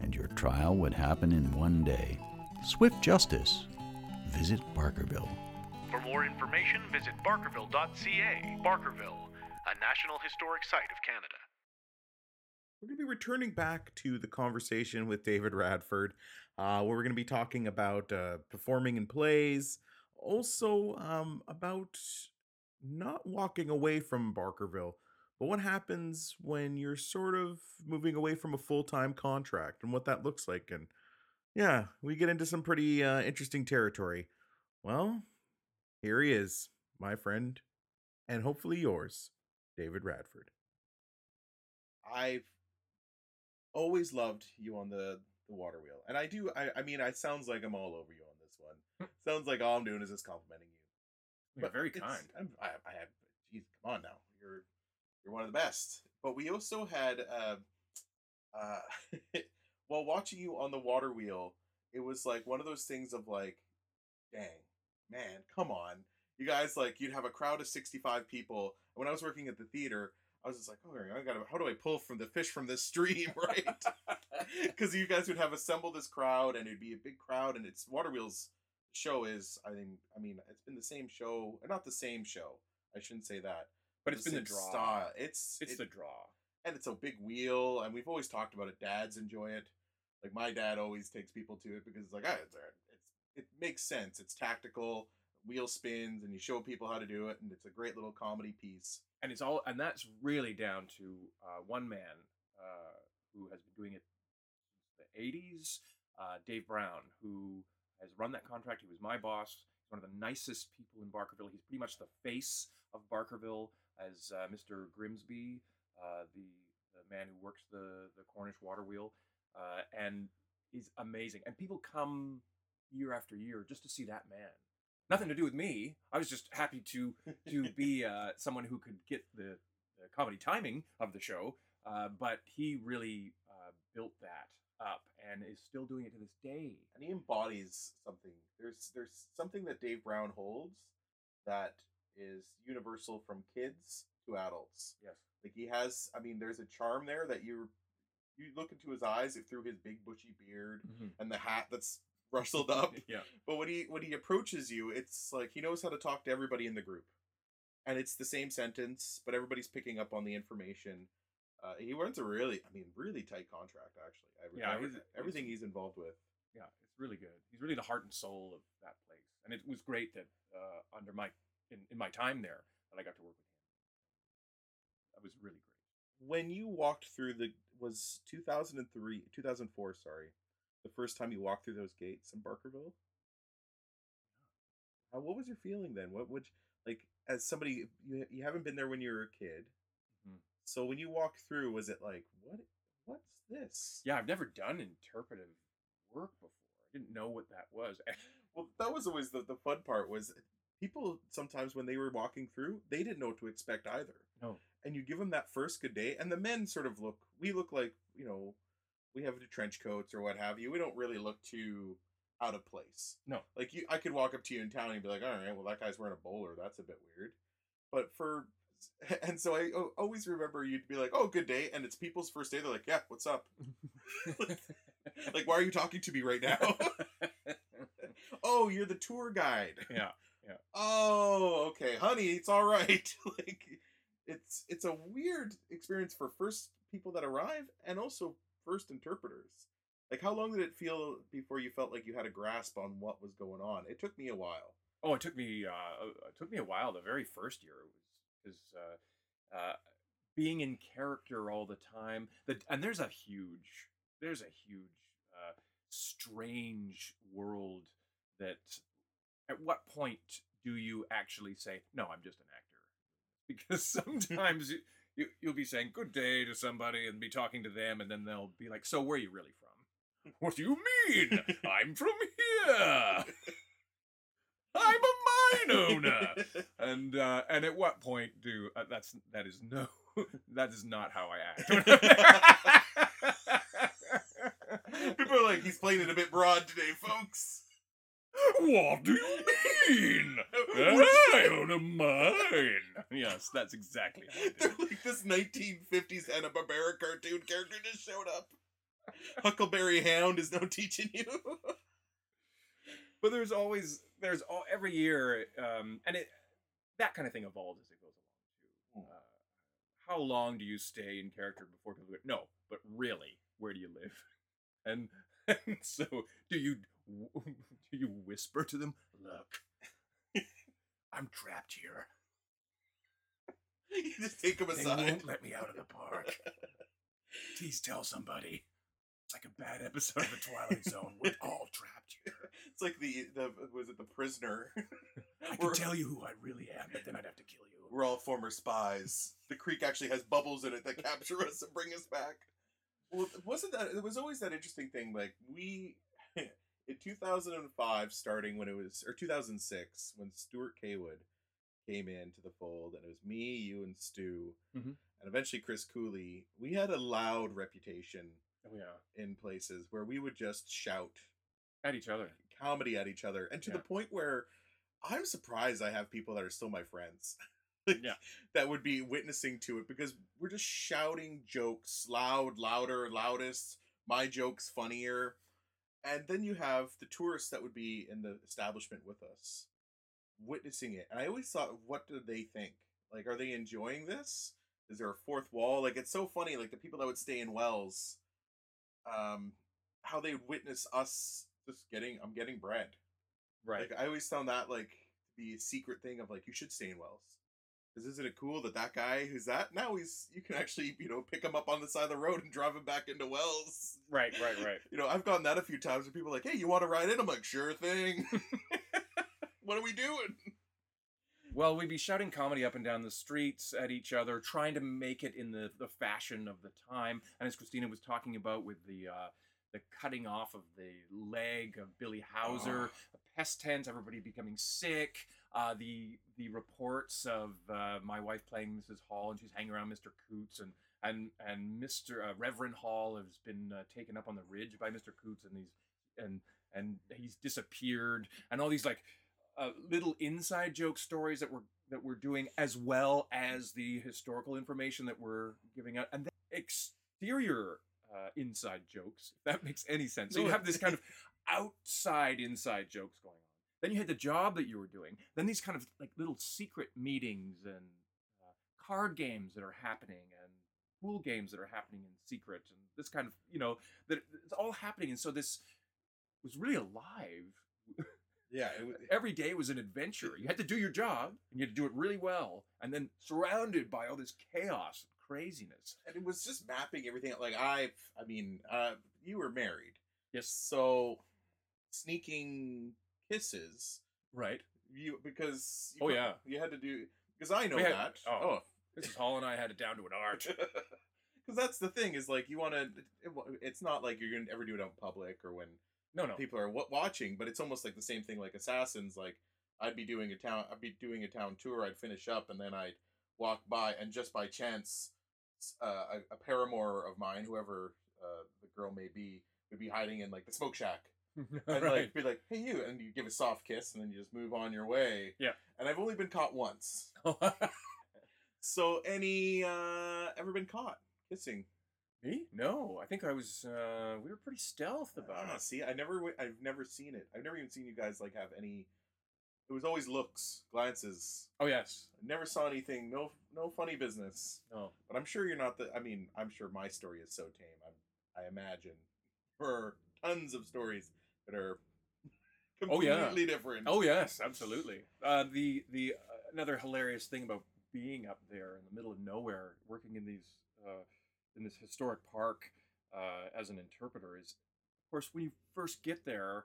And your trial would happen in one day. Swift justice. Visit Barkerville. For more information, visit barkerville.ca. Barkerville, a National Historic Site of Canada. We're going to be returning back to the conversation with David Radford, uh, where we're going to be talking about uh, performing in plays, also um, about not walking away from Barkerville, but what happens when you're sort of moving away from a full time contract and what that looks like. And yeah, we get into some pretty uh, interesting territory. Well, here he is, my friend, and hopefully yours, David Radford. I've always loved you on the the water wheel, and I do. I, I mean, it sounds like I'm all over you on this one. sounds like all I'm doing is just complimenting you. You're very kind I'm, I, I have. Geez, come on now. You're you're one of the best. But we also had, uh, uh, [LAUGHS] while watching you on the water wheel, it was like one of those things of like, dang, man, come on. You guys like you'd have a crowd of sixty five people. When I was working at the theater, I was just like, oh, I gotta. How do I pull from the fish from this stream, [LAUGHS] right? [LAUGHS] Because you guys would have assembled this crowd, and it'd be a big crowd, and it's water wheels show is I think I mean it's been the same show, not the same show. I shouldn't say that, but it's been the draw Style. It's it's it- the draw and it's a big wheel, and we've always talked about it. Dads enjoy it. Like my dad always takes people to it because it's like, ah, it's, it's it makes sense. It's tactical. Wheel spins, and you show people how to do it, and it's a great little comedy piece. and it's all and that's really down to uh, one man uh, who has been doing it since the 80s uh, dave brown who has run that contract he was my boss he's one of the nicest people in barkerville he's pretty much the face of barkerville as uh, mr grimsby uh, the, the man who works the, the cornish water wheel uh, and he's amazing and people come year after year just to see that man nothing to do with me i was just happy to to [LAUGHS] be uh, someone who could get the, the comedy timing of the show, uh, but he really uh, built that up and is still doing it to this day. and he embodies something. There's there's something that Dave Brown holds that is universal from kids to adults. Yes. Like he has, I mean, there's a charm there that you you look into his eyes through his big bushy beard and the hat that's rustled [LAUGHS] up. yeah. But when he when he approaches you, it's like he knows how to talk to everybody in the group, and it's the same sentence, but everybody's picking up on the information. Uh, he runs a really, I mean, really tight contract actually. Every, Yeah, every- he's- everything he's involved with. Yeah, it's really good. He's really the heart and soul of that place, and it was great that uh, under my in, in my time there that I got to work with him. That was really great. when you walked through the was 2003 2004 sorry the first time you walked through those gates in barkerville how, what was your feeling then what would like as somebody you, you haven't been there when you were a kid Mhm. So when you walk through, was it like what? What's this? Yeah, I've never done interpretive work before. I didn't know what that was. [LAUGHS] Well, that was always the, the fun part was people sometimes when they were walking through, they didn't know what to expect either. No. And you give them that first good day, and the men sort of look. We look like you know, we have the trench coats or what have you. We don't really look too out of place. No. Like you, I could walk up to you in town and be like, all right, well that guy's wearing a bowler. That's a bit weird. But for [LAUGHS] and so I always remember you'd be like, "Oh, good day," and it's people's first day. They're like, "Yeah, what's up?" [LAUGHS] like, why are you talking to me right now? [LAUGHS] oh, you're the tour guide. Yeah, yeah. Oh, okay, honey, it's all right. like, it's it's a weird experience for first people that arrive and also first interpreters. Like, how long did it feel before you felt like you had a grasp on what was going on? It took me a while. Oh, it took me uh, it took me a while. The very first year it was because uh, uh, being in character all the time. The and there's a huge there's a huge uh, strange world that. At what point do you actually say no? I'm just an actor [LAUGHS] because [LAUGHS] sometimes you, you you'll be saying good day to somebody and be talking to them, and then they'll be like, "So where are you really from?" [LAUGHS] What do you mean? I'm from here. [LAUGHS] I'm a mine owner. [LAUGHS] and uh, and at what point do uh, that's that is no that is not how I act. People are like, he's playing it a bit broad today, folks. What do you mean? I own a mine. Yes, that's exactly how [LAUGHS] They're like this 1950s Hanna Barbera cartoon character just showed up. Huckleberry Hound is now teaching you. [LAUGHS] But there's always there's all every year, um, and it that kind of thing evolves as it goes along too. Uh, how long do you stay in character before people go? No, but really, where do you live? And, [LAUGHS] and so, do you do [LAUGHS] you whisper to them? Look, [LAUGHS] I'm trapped here. [LAUGHS] you just take him They aside. won't let me out of the park. Please tell somebody. It's like a bad episode of the Twilight Zone. We're all trapped here. It's like the the was it the prisoner? I We're- can tell you who I really am, but then I'd have to kill you. We're all former spies. The creek actually has bubbles in it that capture us and bring us back. Well, wasn't that? It was always that interesting thing. Like we, in 2005, starting when it was, or 2006, when Stuart Kaywood came into the fold, and it was me, you, and Stu, Mhm. and eventually Chris Cooley. We had a loud reputation Oh yeah, in places where we would just shout at each other. comedy at each other, and to Yeah. the point where I'm surprised I have people that are still my friends. [LAUGHS] Like, Yeah. that would be witnessing to it because we're just shouting jokes loud, louder, loudest. My jokes funnier, and then you have the tourists that would be in the establishment with us, witnessing it. And I always thought, what do they think? Like, are they enjoying this? Is there a fourth wall? Like, it's so funny. Like the people that would stay in Wells, um, how they would witness us just getting. I'm getting bread. Right. Like I always found that like to be a secret thing of like you should stay in Wells. Because isn't it cool that that guy who's that now he's you can actually you know pick him up on the side of the road and drive him back into Wells. right. Right. Right. [LAUGHS] You know I've gotten that a few times where people are like, hey, you want to ride in? I'm like, sure thing. [LAUGHS] [LAUGHS] what are we doing? Well, we'd be shouting comedy up and down the streets at each other, trying to make it in the, the fashion of the time. And as Christina was talking about with the uh, the cutting off of the leg of Billy Hauser, the pest tent, everybody becoming sick, uh, the the reports of uh, my wife playing Mrs. Hall and she's hanging around Mr. Coots and and and Mr. Uh, Reverend Hall has been uh, taken up on the ridge by Mr. Coots and he's and and he's disappeared and all these like uh, little inside joke stories that we're that we're doing as well as the historical information that we're giving out and then exterior uh, inside jokes if that makes any sense so you have this kind of outside inside jokes going on then you had the job that you were doing then these kind of like little secret meetings and uh, card games that are happening and pool games that are happening in secret and this kind of you know that it's all happening and so this was really alive Yeah, it [LAUGHS] was, every day was an adventure. You had to do your job and you had to do it really well, and then surrounded by all this chaos and craziness. and it was just mapping everything. out. Like I, I mean, uh, you were married, Yes. so sneaking kisses Right. you because you Oh, yeah. you had to do because I know We had- that oh. oh Mrs. Hall and I had it down to an art. [LAUGHS] Because that's the thing is like you want to. It's not like you're gonna ever do it out in public or when No, no. people are w- watching, but it's almost like the same thing like Assassins. Like I'd be doing a town, I'd be doing a town tour. I'd finish up and then I'd walk by, and just by chance, s- uh, a, a paramour of mine, whoever uh, the girl may be, would be hiding in like the smoke shack, [LAUGHS] and right. like be like, "Hey, you," and you give a soft kiss, and then you just move on your way. Yeah. And I've only been caught once. [LAUGHS] So any uh ever been caught kissing? Me? No, I think I was. uh We were pretty stealth about Ah, it. see, I never, w- I've never seen it. I've never even seen you guys like have any. It was always looks, glances. Oh yes. I never saw anything. No, no funny business. No. But I'm sure you're not the. I mean, I'm sure my story is so tame. I'm, I imagine are tons of stories that are Oh, yeah. completely different. Oh yes, absolutely. Uh, the the uh, another hilarious thing about being up there in the middle of nowhere, working in these uh, in this historic park uh, as an interpreter is, of course, when you first get there,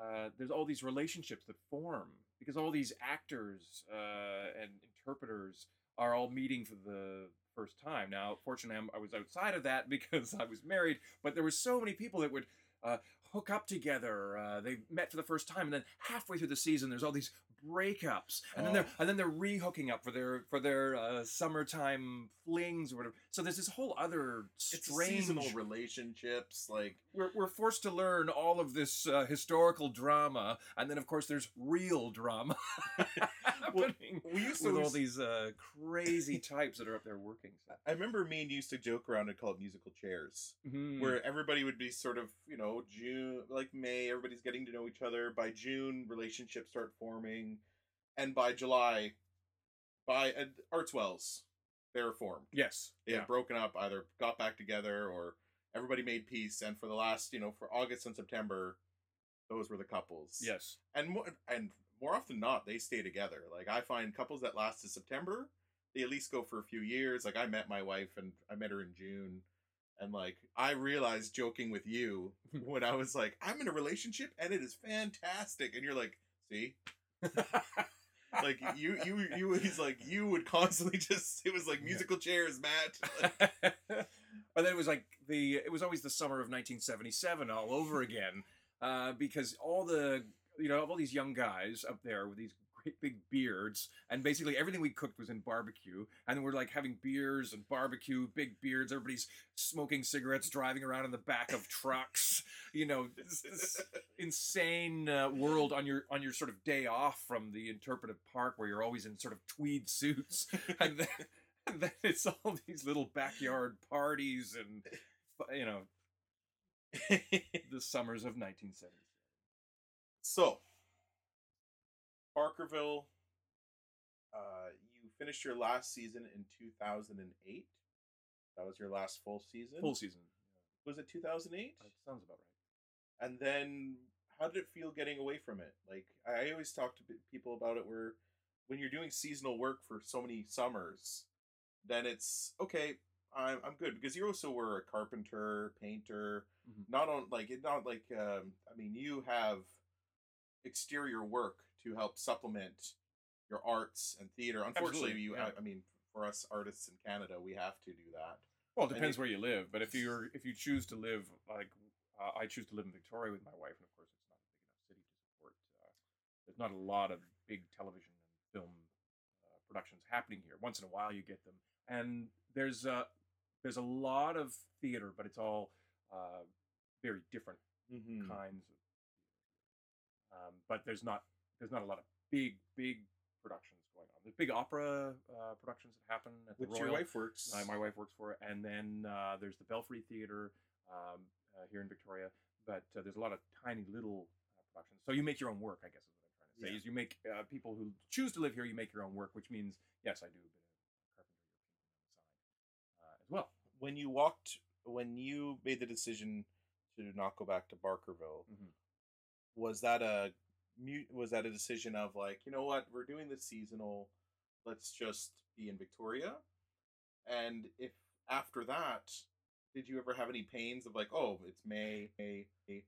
uh, there's all these relationships that form because all these actors uh, and interpreters are all meeting for the first time. Now, fortunately, I'm, I was outside of that [LAUGHS] because I was married, but there were so many people that would uh, hook up together. Uh, they met for the first time, and then halfway through the season, there's all these breakups, and then they're Oh. and then they're re-hooking up for their for their uh, summertime flings or whatever. So there's this whole other it's strange. seasonal relationships. Like we're, we're forced to learn all of this uh, historical drama, and then of course there's real drama [LAUGHS] happening we used to with all these uh, crazy [LAUGHS] types that are up there working. So. I remember me and you used to joke around and call it musical chairs. Mhm. where everybody would be sort of you know June like May everybody's getting to know each other by June relationships start forming and by July by uh, Artswells they're formed yes, they had broken up either got back together or everybody made peace and for the last you know for August and September those were the couples yes. and and more often than not they stay together like I find couples that last to September they at least go for a few years like I met my wife and I met her in June and like I realized joking with you [LAUGHS] when I was like, I'm in a relationship and it is fantastic. And you're like, see? Like you you you he's like you would constantly [LAUGHS] just it was like musical chairs, Matt. [LAUGHS] Like, but then it was like the it was always the summer of 1977 all over again uh, because all the you know all these young guys up there with these great big beards and basically everything we cooked was in barbecue and we're like having beers and barbecue big beards everybody's smoking cigarettes driving around in the back of trucks you know this, this [LAUGHS] insane uh, world on your on your sort of day off from the interpretive park where you're always in sort of tweed suits [LAUGHS] and then, and then it's all these little backyard parties and you know [LAUGHS] the summers of 1970 so Barkerville uh you finished your last season in 2008. That was your last full season. full season Was it 2008? that sounds about right and then how did it feel getting away from it like i always talk to people about it where when you're doing seasonal work for so many summers then it's okay i'm, I'm good because you also were a carpenter painter Mhm. not on like it not like um i mean you have exterior work to help supplement your arts and theater unfortunately Absolutely, you yeah. I, mean for us artists in canada we have to do that well it depends it- where you live but if you're if you choose to live like uh, i choose to live in victoria with my wife and of course it's not a big enough city to support uh, there's not a lot of big television and film uh, productions happening here once in a while you get them and there's a there's a lot of theater but it's all uh very different mm-hmm. kinds of. Um, but there's not there's not a lot of big big productions going on. There's big opera uh, productions that happen at the which Royal. your wife works uh, my wife works for, and then uh, there's the Belfry Theater um, uh, here in Victoria. But uh, there's a lot of tiny little uh, productions. So you make your own work, I guess is what I'm trying to say. Yeah. Is you make uh, people who choose to live here, you make your own work, which means yes, I do a bit of carpentry or painting on the side uh, as well. when you walked when you made the decision to not go back to Barkerville, Mhm. Was that a was that a decision of like, you know what, we're doing this seasonal, let's just be in Victoria? And if after that, did you ever have any pains of like, oh, it's May, May, May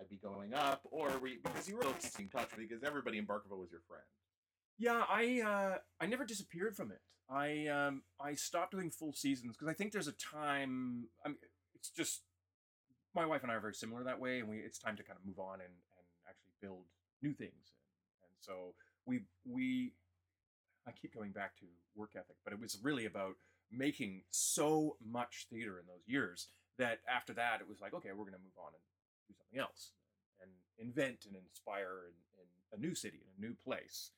I'd, be going up, or you, because you were still in touch because everybody in Barkerville was your friend. Yeah, I uh, I never disappeared from it. I um, I stopped doing full seasons because I think there's a time. I mean, it's just my wife and I are very similar that way, and we it's time to kind of move on and, and actually build new things. And, and so we we I keep going back to work ethic, but it was really about making so much theater in those years that after that it was like, okay, we're going to move on and do something else and invent and inspire in, in a new city, in a new place.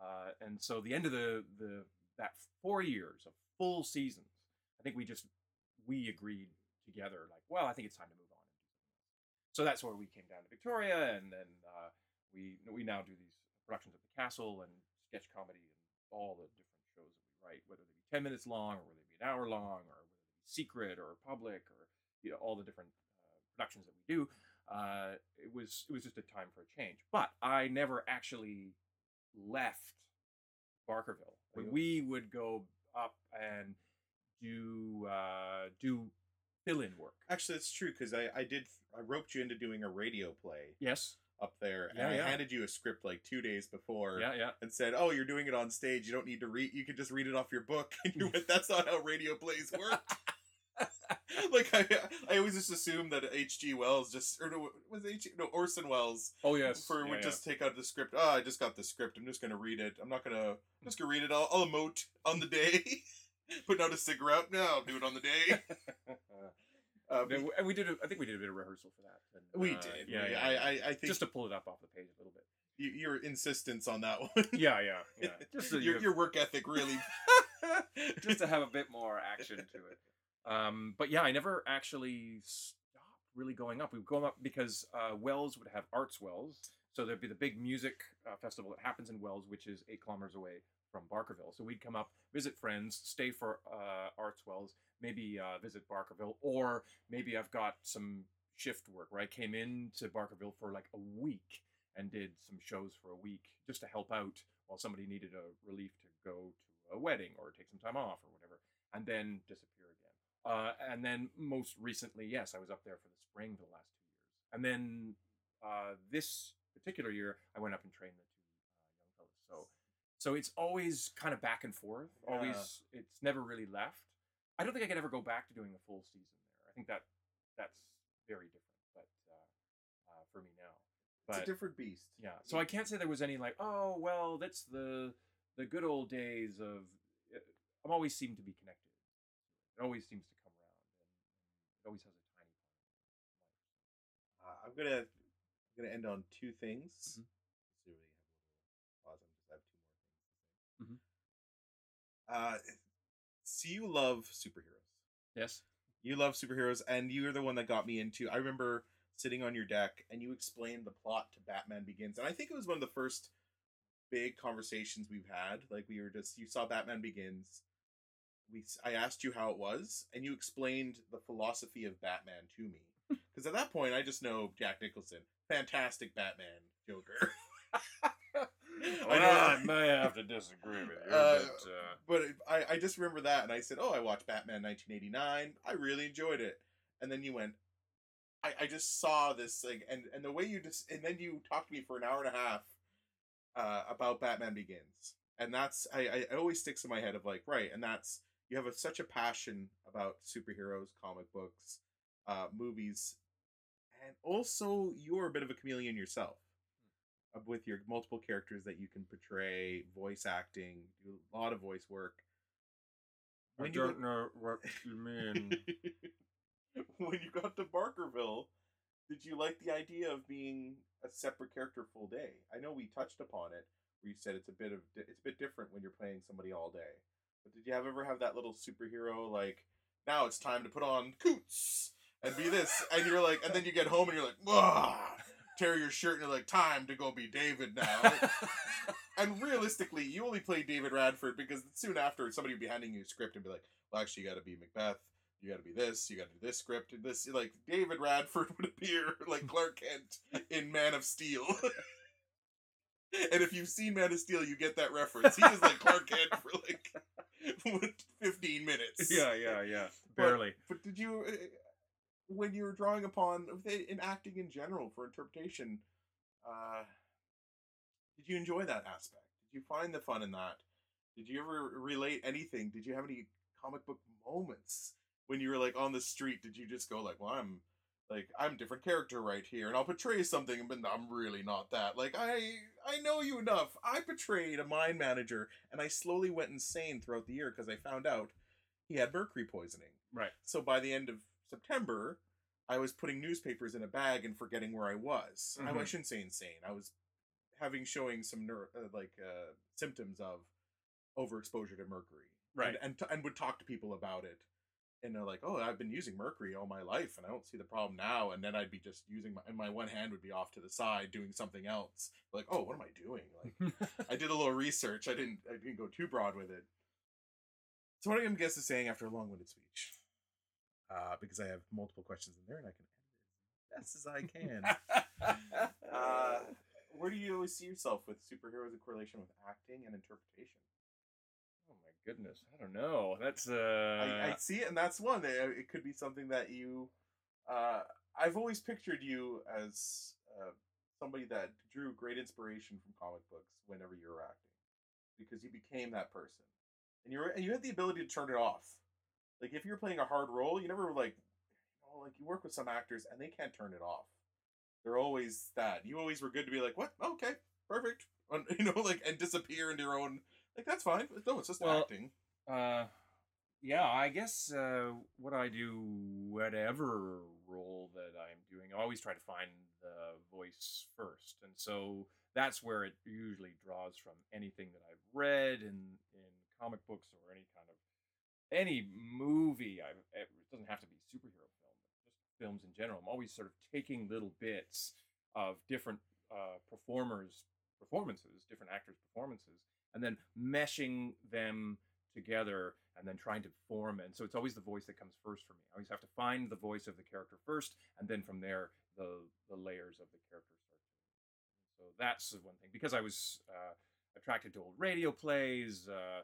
Uh, and so the end of the the that four years of full seasons, I think we just we agreed together like, well, I think it's time to move on and do something else. So that's where we came down to Victoria, and then uh, we we now do these productions at the castle and sketch comedy and all the different shows that we write, whether they be ten minutes long or whether they be an hour long or whether they be secret or public or you know all the different uh, productions that we do. Uh, it was it was just a time for a change. But I never actually left Barkerville. We would go up and do uh, do fill-in work. Actually, that's true because I, I did I roped you into doing a radio play Yes. up there, and Yeah, I handed you a script like two days before, Yeah, yeah. and said, "Oh, you're doing it on stage. You don't need to read. You can just read it off your book." [LAUGHS] And you went, "That's not how radio plays work." [LAUGHS] [LAUGHS] like I, I always just assumed that H.G. Wells just or no, was H. No, Orson Welles Oh yes. for yeah, would yeah. just take out the script. Oh, I just got the script. I'm just gonna read it. I'm not gonna. I'm just gonna read it. I'll, I'll emote on the day. Putting out a cigarette. No, I'll do it on the day. And we did. A, I think we did a bit of rehearsal for that. And, we uh, did. Yeah, we- yeah. I, yeah. I, I think just to pull it up off the page a little bit. your insistence on that [LAUGHS] one. Yeah, yeah, yeah. [LAUGHS] Just so your, have- your work ethic really. [LAUGHS] just to have a bit more action to it. Um, but yeah, I never actually stopped really going up. We would go up because uh, Wells would have Arts Wells. So there'd be the big music uh, festival that happens in Wells, which is eight kilometers away from Barkerville. So we'd come up, visit friends, stay for uh, Arts Wells, maybe uh, visit Barkerville, or maybe I've got some shift work where I came into Barkerville for like a week and did some shows for a week just to help out while somebody needed a relief to go to a wedding or take some time off or whatever, and then disappear again. Uh, and then most recently, yes, I was up there for the spring for the last two years, and then uh, this particular year, I went up and trained the two uh, young fellas. So, so it's always kind of back and forth. Always, it's never really left. I don't think I could ever go back to doing a full season there. I think that that's very different, but uh, uh, for me now. it's a different beast. yeah, so I can't say there was any like, oh well, that's the the good old days of. uh, I'm always seem to be connected. It always seems to come around, and, it always has a tiny part. Uh, I'm gonna I'm gonna end on two things. Mhm. So we have a little pause. I'm just I have two more things. to Mhm. say. Uh, so you love superheroes. Yes. You love superheroes, and you're the one that got me into. I remember sitting on your deck, and you explained the plot to Batman Begins, and I think it was one of the first big conversations we've had. Like we were just, you saw Batman Begins. We, I asked you how it was, and you explained the philosophy of Batman to me. [LAUGHS] Because at that point, I just know Jack Nicholson, fantastic Batman, Joker. [LAUGHS] [LAUGHS] I know- I [LAUGHS] may have to disagree with you, Uh, but uh, but I, I just remember that, and I said, "Oh, I watched Batman 1989. I really enjoyed it." And then you went, "I, I just saw this thing," and and the way you just, and then you talked to me for an hour and a half uh, about Batman Begins, and that's I, I it always sticks in my head of like right, and that's you have a, such a passion about superheroes, comic books, uh, movies, and also you're a bit of a chameleon yourself with your multiple characters that you can portray, voice acting, do a lot of voice work. I When you don't got- know what [LAUGHS] you mean. when you got to Barkerville, did you like the idea of being a separate character full day? I know we touched upon it, where you said it's a bit of it's a bit different when you're playing somebody all day. But did you have ever have that little superhero like now it's time to put on coots and be this, and you're like, and then you get home and you're like, Wah! Tear your shirt and you're like, time to go be David now. [LAUGHS] and realistically, you only play David Radford because soon after somebody would be handing you a script and be like, well, actually, you got to be Macbeth. You got to be this. You got to do this script. And this, like David Radford [LAUGHS] would appear like Clark Kent in Man of Steel. [LAUGHS] and if you've seen Man of Steel, you get that reference. He is like Clark Kent for like 15 minutes. yeah, yeah, yeah. Barely. But did you, uh, when you were drawing upon in acting in general for interpretation, uh, did you enjoy that aspect? Did you find the fun in that? Did you ever relate anything? Did you have any comic book moments when you were like on the street? Did you just go like, "Well, I'm like I'm a different character right here, and I'll portray something, but I'm really not that." Like I I know you enough. I portrayed a mine manager, and I slowly went insane throughout the year because I found out he had mercury poisoning. Right. So by the end of September, I was putting newspapers in a bag and forgetting where I was. I, I Mhm. shouldn't say insane. I was having showing some neuro, uh, like uh, symptoms of overexposure to mercury. Right. And and, t- and would talk to people about it. And they're like, "Oh, I've been using mercury all my life, and I don't see the problem now." And then I'd be just using my, and my one hand would be off to the side doing something else. Like, "Oh, what am I doing?" Like, I did a [LAUGHS] little research. I didn't. I didn't go too broad with it. So what I'm guess is saying after a long-winded speech, uh, because I have multiple questions in there and I can edit it as best as I [LAUGHS] can. uh, where do you always see yourself with superheroes in correlation with acting and interpretation? oh my goodness, I don't know. That's uh, I, I see it, and that's one. Uh, It could be something that you. Uh, I've always pictured you as uh, somebody that drew great inspiration from comic books whenever you were acting, because you became that person, and you were, and you had the ability to turn it off. Like if you're playing a hard role, you never like, you like you work with some actors and they can't turn it off. They're always that. You always were good to be like, what? Okay, perfect. [LAUGHS] And, you know, like and disappear into your own. Like that's fine. No, it's just Well, acting. Uh, yeah, I guess uh, what I do, whatever role that I'm doing, I always try to find the voice first, and so that's where it usually draws from anything that I've read in in comic books or any kind of any movie. I've it doesn't have to be superhero film, just films in general. I'm always sort of taking little bits of different uh, performers' performances, different actors' performances, and then meshing them together and then trying to form and so it's always the voice that comes first for me i always have to find the voice of the character first and then from there the the layers of the character start so that's one thing because i was uh, attracted to old radio plays uh,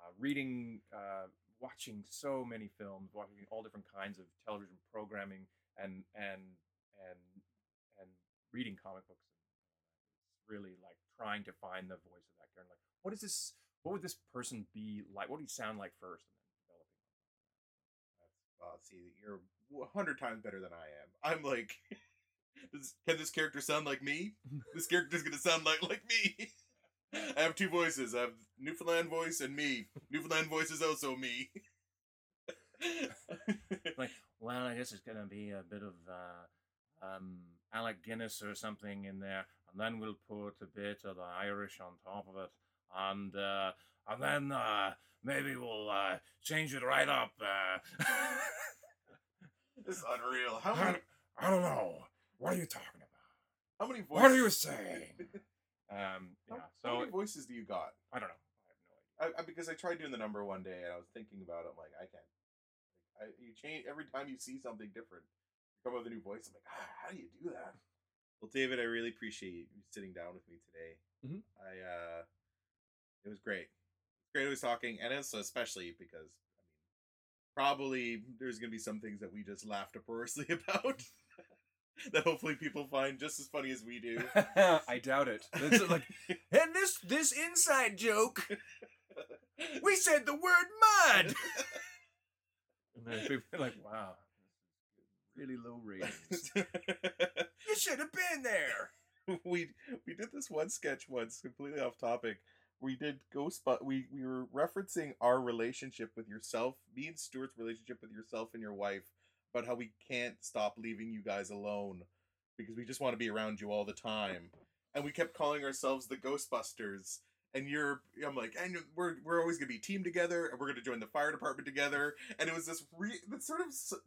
uh, reading uh, watching so many films watching all different kinds of television programming and and and and reading comic books it's really like trying to find the voice of that character like what is this what would this person be like? What would he sound like first, and then developing. That's uh, see, you're a hundred times better than I am. I'm like, [LAUGHS] does, can this character sound like me? [LAUGHS] this character's gonna sound like like me. [LAUGHS] [LAUGHS] I have two voices. I have Newfoundland voice and me. Newfoundland voice is also me. [LAUGHS] [LAUGHS] Like, well, I guess it's gonna be a bit of uh, um, Alec Guinness or something in there, and then we'll put a bit of the Irish on top of it, and uh, and then uh, maybe we'll uh, change it right up. Uh, this is unreal. How I, many, I don't know. What are you talking about? how many voices? What are you saying? Um, How, yeah. how So many voices do you got? I don't know. I have no idea. I, I, because I tried doing the number one day and I was thinking about it. I'm like, I can't. Like, I, you change every time you see something different. You come up with a new voice. I'm like, ah, how do you do that? Well, David, I really appreciate you sitting down with me today. Mhm. I uh, it was great. It's great always talking, and it's especially because I mean, probably there's gonna be some things that we just laughed uproariously [LAUGHS] about. [LAUGHS] that hopefully people find just as funny as we do. [LAUGHS] I doubt it. It's like, [LAUGHS] and this this inside joke, we said the word mud. and then people are like, wow, really low ratings. you should have been there. we we did this one sketch once, completely off topic. We did ghost, but we we were referencing our relationship with yourself, me and Stuart's relationship with yourself and your wife, about how we can't stop leaving you guys alone because we just want to be around you all the time, and we kept calling ourselves the Ghostbusters. And you're, I'm like, and we're we're always gonna be team together, and we're gonna join the fire department together. And it was this re, this sort of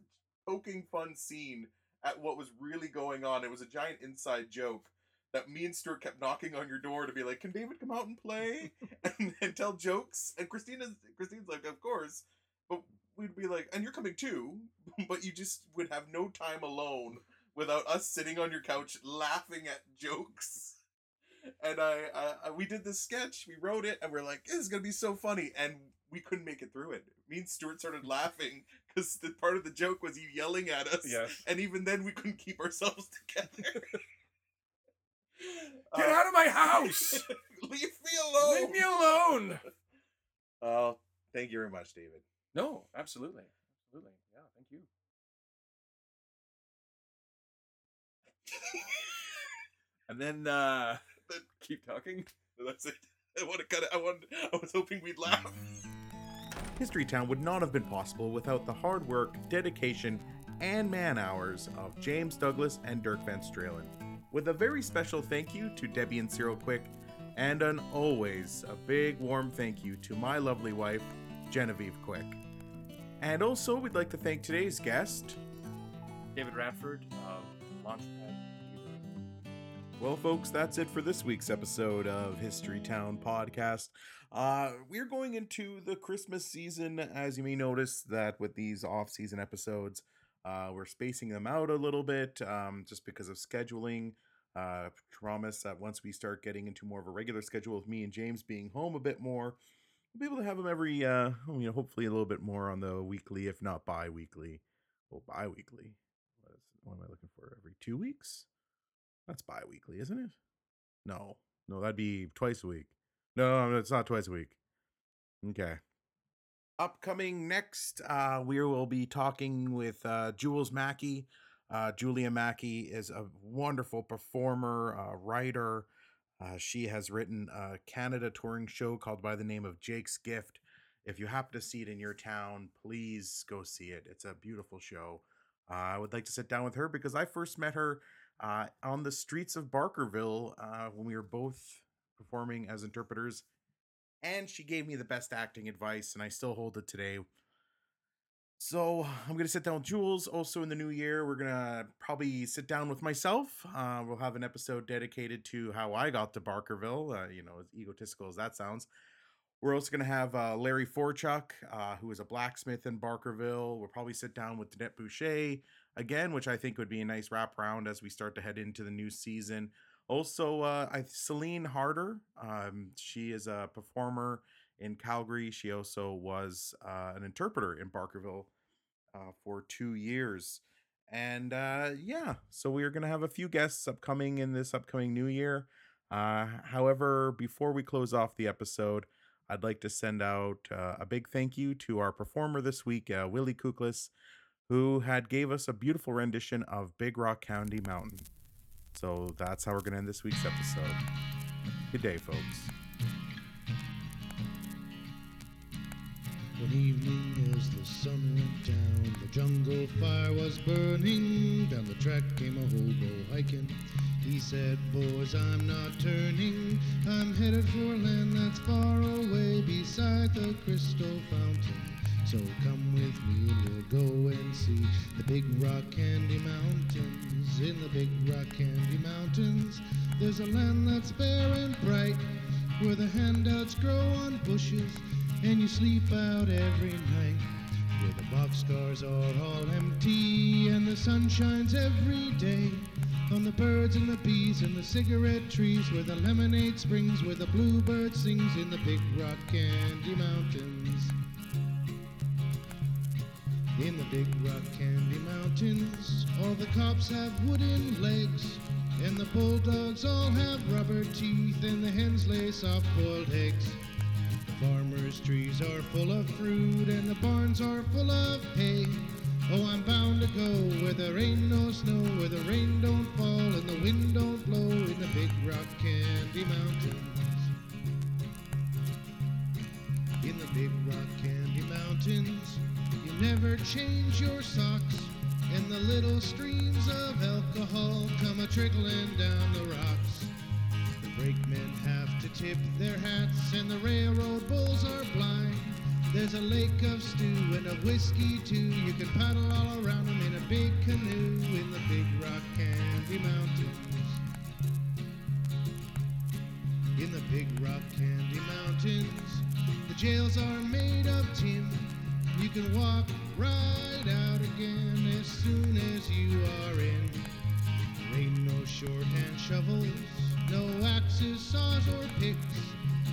poking fun scene at what was really going on. It was a giant inside joke that me and Stuart kept knocking on your door to be like, "Can David come out and play [LAUGHS] and, and tell jokes?" And Christina's Christine's like, "Of course," but we'd be like, "And you're coming too," [LAUGHS] but you just would have no time alone without us sitting on your couch laughing at jokes. And I, I, we did this sketch, we wrote it, and we're like, "This is gonna be so funny," and we couldn't make it through it. Me and Stuart started laughing because the part of the joke was you yelling at us. Yes. And even then, we couldn't keep ourselves [LAUGHS] together. [LAUGHS] Get Uh, out of my house. Leave me alone. Leave me alone. Oh, thank you very much, David. No, absolutely, absolutely. Yeah, thank you. and then uh [LAUGHS] then keep talking. That's it. I want to cut it. I want. I was hoping we'd laugh. History Town would not have been possible without the hard work, dedication, and man hours of James Douglas and Dirk Van Stralen. With a very special thank you to Debbie and Cyril Quick, and an always a big warm thank you to my lovely wife, Genevieve Quick. And also, we'd like to thank today's guest, David Radford of Launchpad. Well, folks, that's it for this week's episode of History Town Podcast. Uh, we're going into the Christmas season, as you may notice that with these off-season episodes, uh, we're spacing them out a little bit, um, just because of scheduling. Uh, promise that once we start getting into more of a regular schedule with me and James being home a bit more, we'll be able to have them every, uh, you know, hopefully a little bit more on the weekly, if not bi-weekly. Well, bi-weekly. What, is, what am I looking for? Every two weeks? That's bi-weekly, isn't it? No, no, that'd be twice a week. No, no, it's not twice a week. Okay. Upcoming next, uh, we will be talking with uh, Jules Mackie. Uh, Julia Mackie is a wonderful performer, uh, writer. Uh, she has written a Canada touring show called by the name of Jake's Gift. If you happen to see it in your town, please go see it. It's a beautiful show. Uh, I would like to sit down with her because I first met her uh, on the streets of Barkerville uh, when we were both performing as interpreters. And she gave me the best acting advice, and I still hold it today. So I'm gonna sit down with Jules. Also in the new year, we're gonna probably sit down with myself. Uh, we'll have an episode dedicated to how I got to Barkerville. Uh, you know, as egotistical as that sounds. We're also gonna have uh, Larry Forchuk, uh, who is a blacksmith in Barkerville. We'll probably sit down with Danette Boucher again, which I think would be a nice wraparound as we start to head into the new season. Also, uh, I, Celine Harder, um, she is a performer in Calgary. She also was uh, an interpreter in Barkerville uh, for two years. And uh, yeah, so we are going to have a few guests upcoming in this upcoming new year. Uh, however, before we close off the episode, I'd like to send out uh, a big thank you to our performer this week, uh, Willie Kuklis, who had gave us a beautiful rendition of Big Rock Candy Mountain. So that's how we're going to end this week's episode. Good day, folks. One evening as the sun went down, the jungle fire was burning. Down the track came a hobo hiking. He said, Boys, I'm not turning. I'm headed for a land that's far away beside the crystal fountain. So come with me and we'll go and see the big rock candy mountains. In the big rock candy mountains, there's a land that's bare and bright, where the handouts grow on bushes and you sleep out every night. Where the boxcars are all empty and the sun shines every day. On the birds and the bees and the cigarette trees, where the lemonade springs, where the bluebird sings in the big rock candy mountains. In the big rock candy mountains, all the cops have wooden legs, and the bulldogs all have rubber teeth, and the hens lay soft boiled eggs. Farmers' trees are full of fruit, and the barns are full of hay. Oh, I'm bound to go where there ain't no snow, where the rain don't fall and the wind don't blow in the big rock candy mountains. In the big rock candy mountains, you never change your socks, and the little streams of alcohol come a trickling down the rocks. Brakemen have to tip their hats, and the railroad bulls are blind. There's a lake of stew and of whiskey too. You can paddle all around them in a big canoe in the big rock candy mountains. In the big rock candy mountains, the jails are made of tin. You can walk right out again as soon as you are in. There ain't no shorthand shovels, no axes, saws, or picks.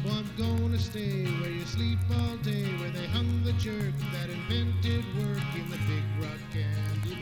Well, I'm gonna stay where you sleep all day, where they hung the jerk that invented work in the big rock candy.